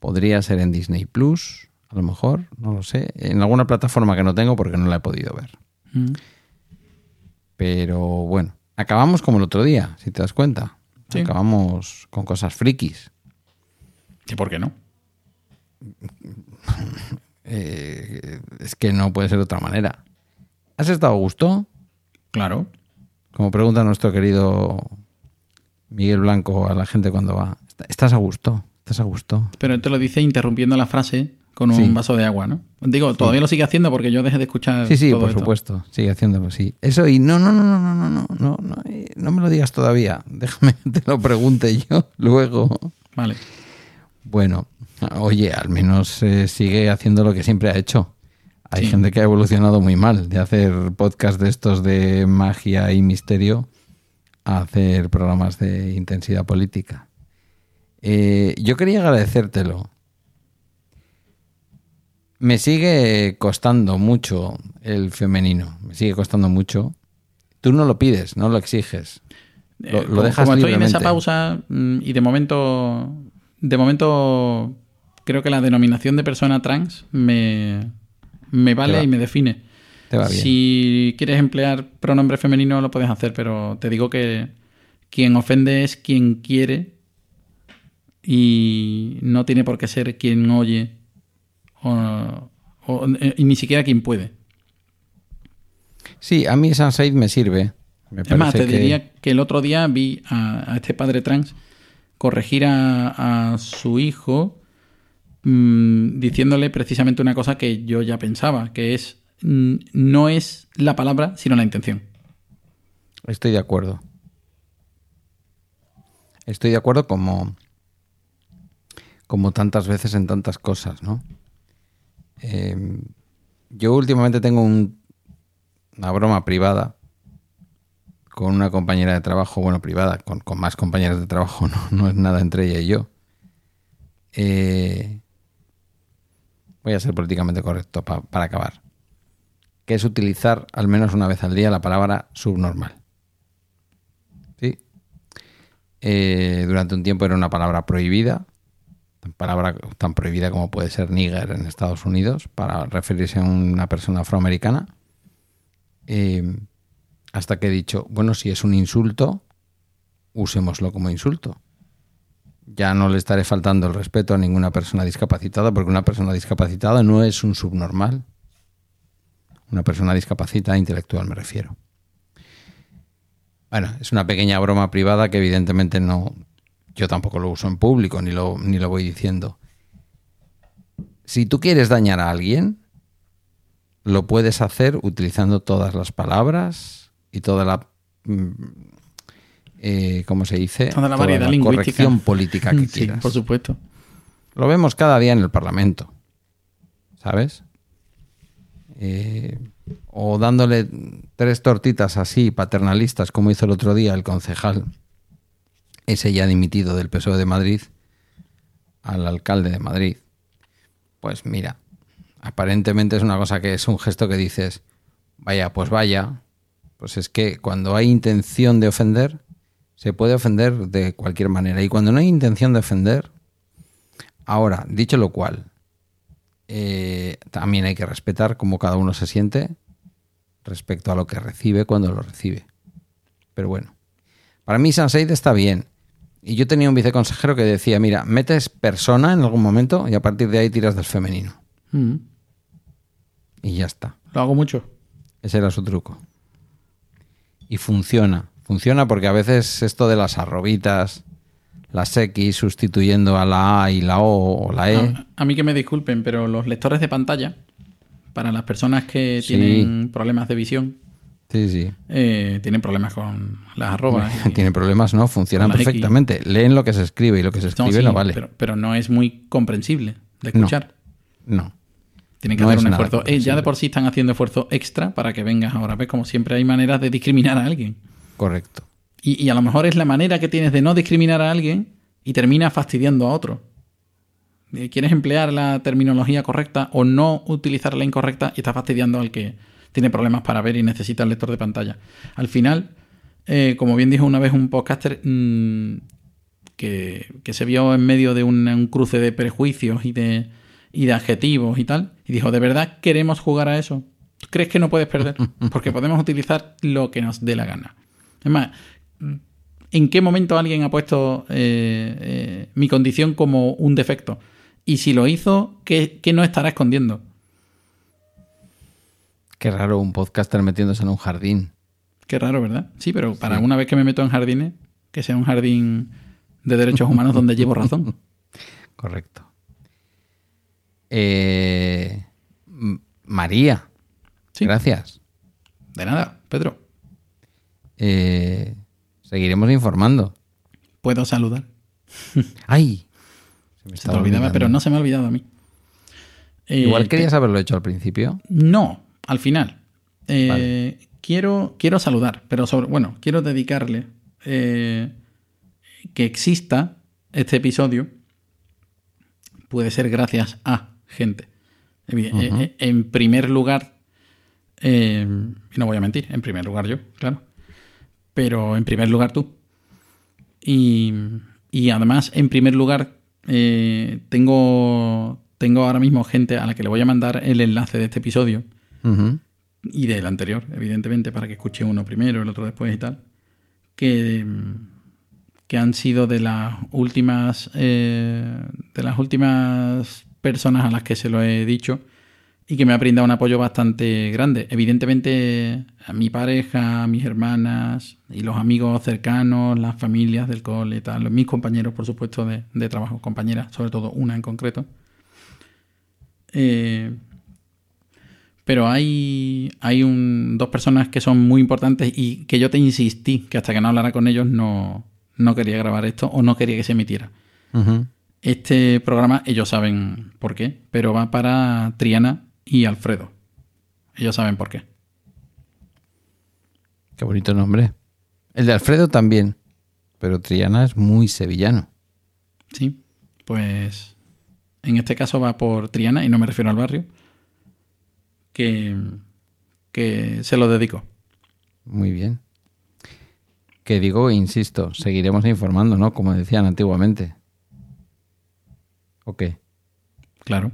Podría ser en Disney Plus, a lo mejor, no lo sé. En alguna plataforma que no tengo porque no la he podido ver. Mm. Pero bueno, acabamos como el otro día, si te das cuenta. Sí. Acabamos con cosas frikis. ¿Y por qué no? eh, es que no puede ser de otra manera. ¿Has estado a gusto? Claro. Como pregunta nuestro querido Miguel Blanco a la gente cuando va. ¿Estás a gusto? ¿Estás a gusto? Pero él te lo dice interrumpiendo la frase con un sí. vaso de agua, ¿no? Digo, todavía sí. lo sigue haciendo porque yo dejé de escuchar. Sí, sí, todo por esto. supuesto, sigue haciéndolo, sí. Eso y no, no, no, no, no, no, no, no, no, no me lo digas todavía. Déjame te lo pregunte yo luego. Vale. Bueno, oye, al menos eh, sigue haciendo lo que siempre ha hecho. Hay sí. gente que ha evolucionado muy mal de hacer podcast de estos de magia y misterio a hacer programas de intensidad política. Eh, yo quería agradecértelo me sigue costando mucho el femenino, me sigue costando mucho. Tú no lo pides, no lo exiges. Lo, lo dejas Como estoy en esa pausa mm, y de momento, de momento creo que la denominación de persona trans me, me vale y me define. Te va bien. Si quieres emplear pronombre femenino lo puedes hacer, pero te digo que quien ofende es quien quiere y no tiene por qué ser quien oye o, o, y ni siquiera quien puede. Sí, a mí Sunshade me sirve. Me es más, te que... diría que el otro día vi a, a este padre trans corregir a, a su hijo mmm, diciéndole precisamente una cosa que yo ya pensaba, que es mmm, no es la palabra, sino la intención. Estoy de acuerdo. Estoy de acuerdo como, como tantas veces en tantas cosas, ¿no? Eh, yo últimamente tengo un, una broma privada con una compañera de trabajo, bueno, privada, con, con más compañeras de trabajo, no, no, es nada entre ella y yo. Eh, voy a ser políticamente correcto pa, para acabar. Que es utilizar al menos una vez al día la palabra subnormal. ¿Sí? Eh, durante un tiempo era una palabra prohibida, palabra tan prohibida como puede ser nigger en Estados Unidos para referirse a una persona afroamericana. Eh, hasta que he dicho, bueno, si es un insulto, usémoslo como insulto. Ya no le estaré faltando el respeto a ninguna persona discapacitada, porque una persona discapacitada no es un subnormal. Una persona discapacitada intelectual me refiero. Bueno, es una pequeña broma privada que evidentemente no, yo tampoco lo uso en público ni lo, ni lo voy diciendo. Si tú quieres dañar a alguien, lo puedes hacer utilizando todas las palabras y toda la. Eh, ¿Cómo se dice? Toda la variedad toda la corrección política que sí, quieras. por supuesto. Lo vemos cada día en el Parlamento. ¿Sabes? Eh, o dándole tres tortitas así paternalistas, como hizo el otro día el concejal ese ya dimitido del PSOE de Madrid al alcalde de Madrid. Pues mira, aparentemente es una cosa que es un gesto que dices, vaya, pues vaya. Pues es que cuando hay intención de ofender, se puede ofender de cualquier manera. Y cuando no hay intención de ofender, ahora, dicho lo cual, eh, también hay que respetar cómo cada uno se siente respecto a lo que recibe cuando lo recibe. Pero bueno, para mí Sunset está bien. Y yo tenía un viceconsejero que decía, mira, metes persona en algún momento y a partir de ahí tiras del femenino. Mm. Y ya está. Lo hago mucho. Ese era su truco. Y funciona. Funciona porque a veces esto de las arrobitas, las X sustituyendo a la A y la O o la E. A, a mí que me disculpen, pero los lectores de pantalla, para las personas que Sí. tienen problemas de visión, Sí, sí. eh, tienen problemas con las arrobas. y- Tiene problemas, ¿no? Funcionan X. perfectamente. Leen lo que se escribe y lo que se No, escribe sí, no vale. Pero, pero no es muy comprensible de escuchar. No. Tienen que No hacer es un esfuerzo. Eh, ya de por sí están haciendo esfuerzo extra para que vengas ahora. ¿Ves? Como siempre hay maneras de discriminar a alguien. Correcto. Y, y a lo mejor es la manera que tienes de no discriminar a alguien y terminas fastidiando a otro. Eh, Quieres emplear la terminología correcta o no utilizar la incorrecta y estás fastidiando al que tiene problemas para ver y necesita el lector de pantalla. Al final, eh, como bien dijo una vez un podcaster mm, que, que se vio en medio de un, un cruce de prejuicios y de, y de adjetivos y tal, y dijo, ¿de verdad queremos jugar a eso? ¿Crees que no puedes perder? Porque podemos utilizar lo que nos dé la gana. Es más, ¿en qué momento alguien ha puesto eh, eh, mi condición como un defecto? Y si lo hizo, ¿qué, qué no estará escondiendo? Qué raro un podcaster metiéndose en un jardín. Qué raro, ¿verdad? Sí, pero para una vez que me meto en jardines, que sea un jardín de derechos humanos donde llevo razón. Correcto. Eh, María. Sí. Gracias. De nada, Pedro. Eh, seguiremos informando. Puedo saludar. ¡Ay! Se me Se te olvidaba, olvidando. pero no se me ha olvidado a mí. Eh, Igual querías haberlo hecho al principio. No, al final. Eh, Vale. quiero, quiero saludar, pero sobre, bueno, quiero dedicarle eh, que exista este episodio. Puede ser gracias a gente. Eh, eh, en primer lugar, eh, y no voy a mentir, en primer lugar yo, claro. Pero en primer lugar tú. Y, y además, en primer lugar, eh, tengo, tengo ahora mismo gente a la que le voy a mandar el enlace de este episodio y del anterior, evidentemente, para que escuche uno primero, el otro después y tal, que, que han sido de las últimas eh, de las últimas personas a las que se lo he dicho y que me ha brindado un apoyo bastante grande. Evidentemente, a mi pareja, a mis hermanas y los amigos cercanos, las familias del cole y tal, mis compañeros, por supuesto, de, de trabajo, compañeras, sobre todo una en concreto. Eh, pero hay, hay un, dos personas que son muy importantes y que yo te insistí que hasta que no hablara con ellos no, no quería grabar esto o no quería que se emitiera. Este programa, ellos saben por qué, pero va para Triana y Alfredo. Ellos saben por qué. Qué bonito nombre. El de Alfredo también. Pero Triana es muy sevillano. Sí, pues en este caso va por Triana y no me refiero al barrio, que, que se lo dedico. Muy bien. Que digo, insisto, seguiremos informando, ¿no? Como decían antiguamente. Ok. Claro.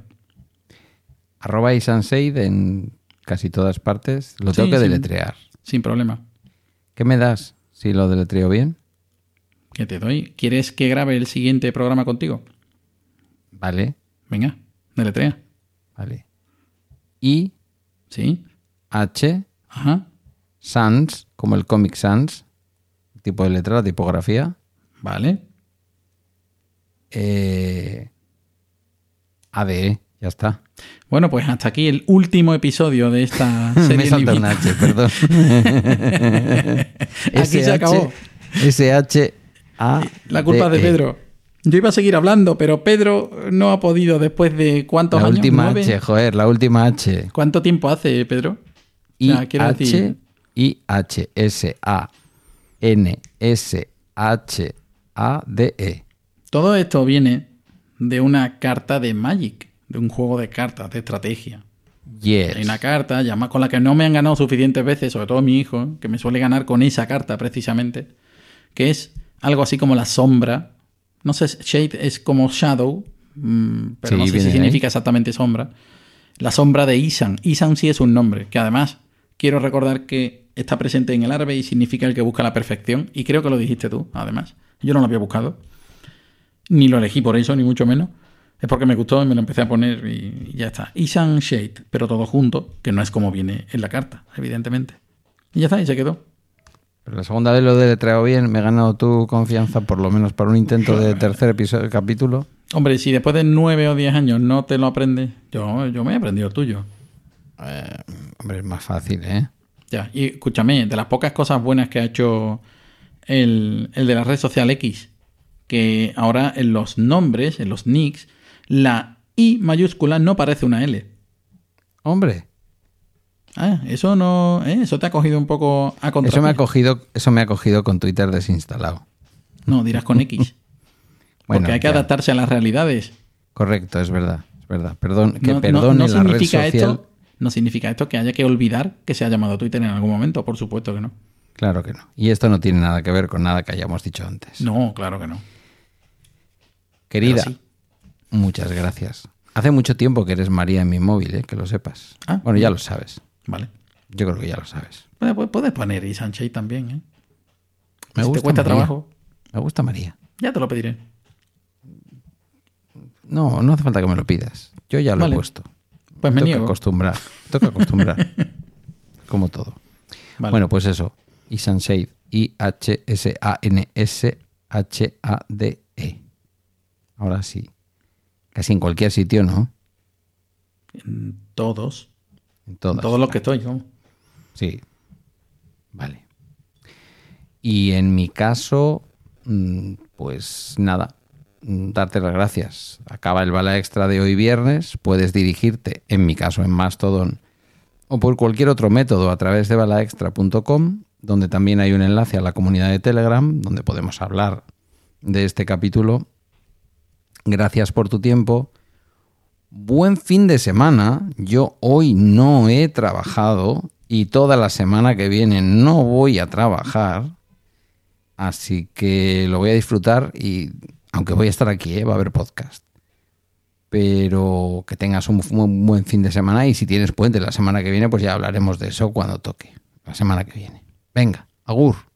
Arroba Isanseid en casi todas partes. Lo tengo Sí, que deletrear. Sin problema. ¿Qué me das si lo deletreo bien? ¿Qué te doy? ¿Quieres que grabe el siguiente programa contigo? Vale, Venga, deletrea. vale. I, ¿Sí? H, Ajá. Sans, como el Comic Sans, tipo de letra, la tipografía. Vale. Eh, ADE, ya está. Bueno, pues hasta aquí el último episodio de esta serie. Me. H, perdón. Aquí se acabó. SH A. La culpa es de D, E. Pedro. Yo iba a seguir hablando, pero Pedro no ha podido después de cuántos La años. última ¿Nueve? H, joder, la última H. ¿Cuánto tiempo hace, Pedro? I O sea, quiero H decir- I H S A N S H H-A-D-E. Todo esto viene de una carta de Magic, de un juego de cartas, de estrategia. Yes. Hay una carta llama, con la que no me han ganado suficientes veces, sobre todo mi hijo, que me suele ganar con esa carta precisamente, que es algo así como la sombra. No sé, Shade es como Shadow, mm, pero Sí, no sé si significa exactamente sombra. La sombra de Isan. Isan sí es un nombre, que además quiero recordar que está presente en el árabe y significa el que busca la perfección. Y creo que lo dijiste tú, además. Yo no lo había buscado. Ni lo elegí por eso, ni mucho menos. Es porque me gustó y me lo empecé a poner y y ya está. Isan Shade, pero todo junto, que no es como viene en la carta, evidentemente. Y ya está, y se quedó. Pero la segunda vez lo deletreado bien, me he ganado tu confianza, por lo menos para un intento de tercer episodio, capítulo. Hombre, si después de nueve o diez años no te lo aprendes, yo, yo me he aprendido el tuyo. Eh, hombre, es más fácil, ¿eh? Ya, y escúchame, de las pocas cosas buenas que ha hecho el, el de la red social X, que ahora en los nombres, en los nicks, la I mayúscula no parece una L. Hombre, Ah, eso no, ¿eh? eso te ha cogido un poco a contra. eso me ha cogido, eso me ha cogido con Twitter desinstalado. No, dirás con X. Bueno, porque hay que adaptarse a las realidades. Correcto, es verdad, es verdad. Perdón, que No, perdone no la red significa social. esto, no significa esto que haya que olvidar que se ha llamado Twitter en algún momento, por supuesto que no. Claro que no. Y esto no tiene nada que ver con nada que hayamos dicho antes. No, claro que no. Querida, sí. Muchas gracias. Hace mucho tiempo que eres María en mi móvil, ¿eh? que lo sepas. Ah, bueno, ya lo sabes. Vale. Yo creo que ya lo sabes. Puedes, poner y Sánchez también, ¿eh? Me si gusta te cuesta María. trabajo, Me gusta María. ya te lo pediré. No, no hace falta que me lo pidas. Yo ya lo Vale. he puesto. Pues me Tengo que niego. acostumbrar. Tengo que acostumbrar. Como todo. Vale. Bueno, pues eso. Isan Shade. I-H-S-A-N-S-H-A-D-E. Ahora sí. Casi en cualquier sitio, ¿no? En todos. En En todas. todos los que estoy. ¿no? Sí. Vale. Y en mi caso, mm, pues nada, mm, darte las gracias. Acaba el bala extra de hoy viernes, puedes dirigirte, en mi caso en Mastodon, o por cualquier otro método a través de balaextra.com, donde también hay un enlace a la comunidad de Telegram, donde podemos hablar de este capítulo. Gracias por tu tiempo. Buen fin de semana. Yo hoy no he trabajado y toda la semana que viene no voy a trabajar. Así que lo voy a disfrutar y aunque voy a estar aquí, ¿eh? va a haber podcast. Pero que tengas un, buen fin de semana y si tienes puente la semana que viene, pues ya hablaremos de eso cuando toque. La semana que viene. Venga, agur.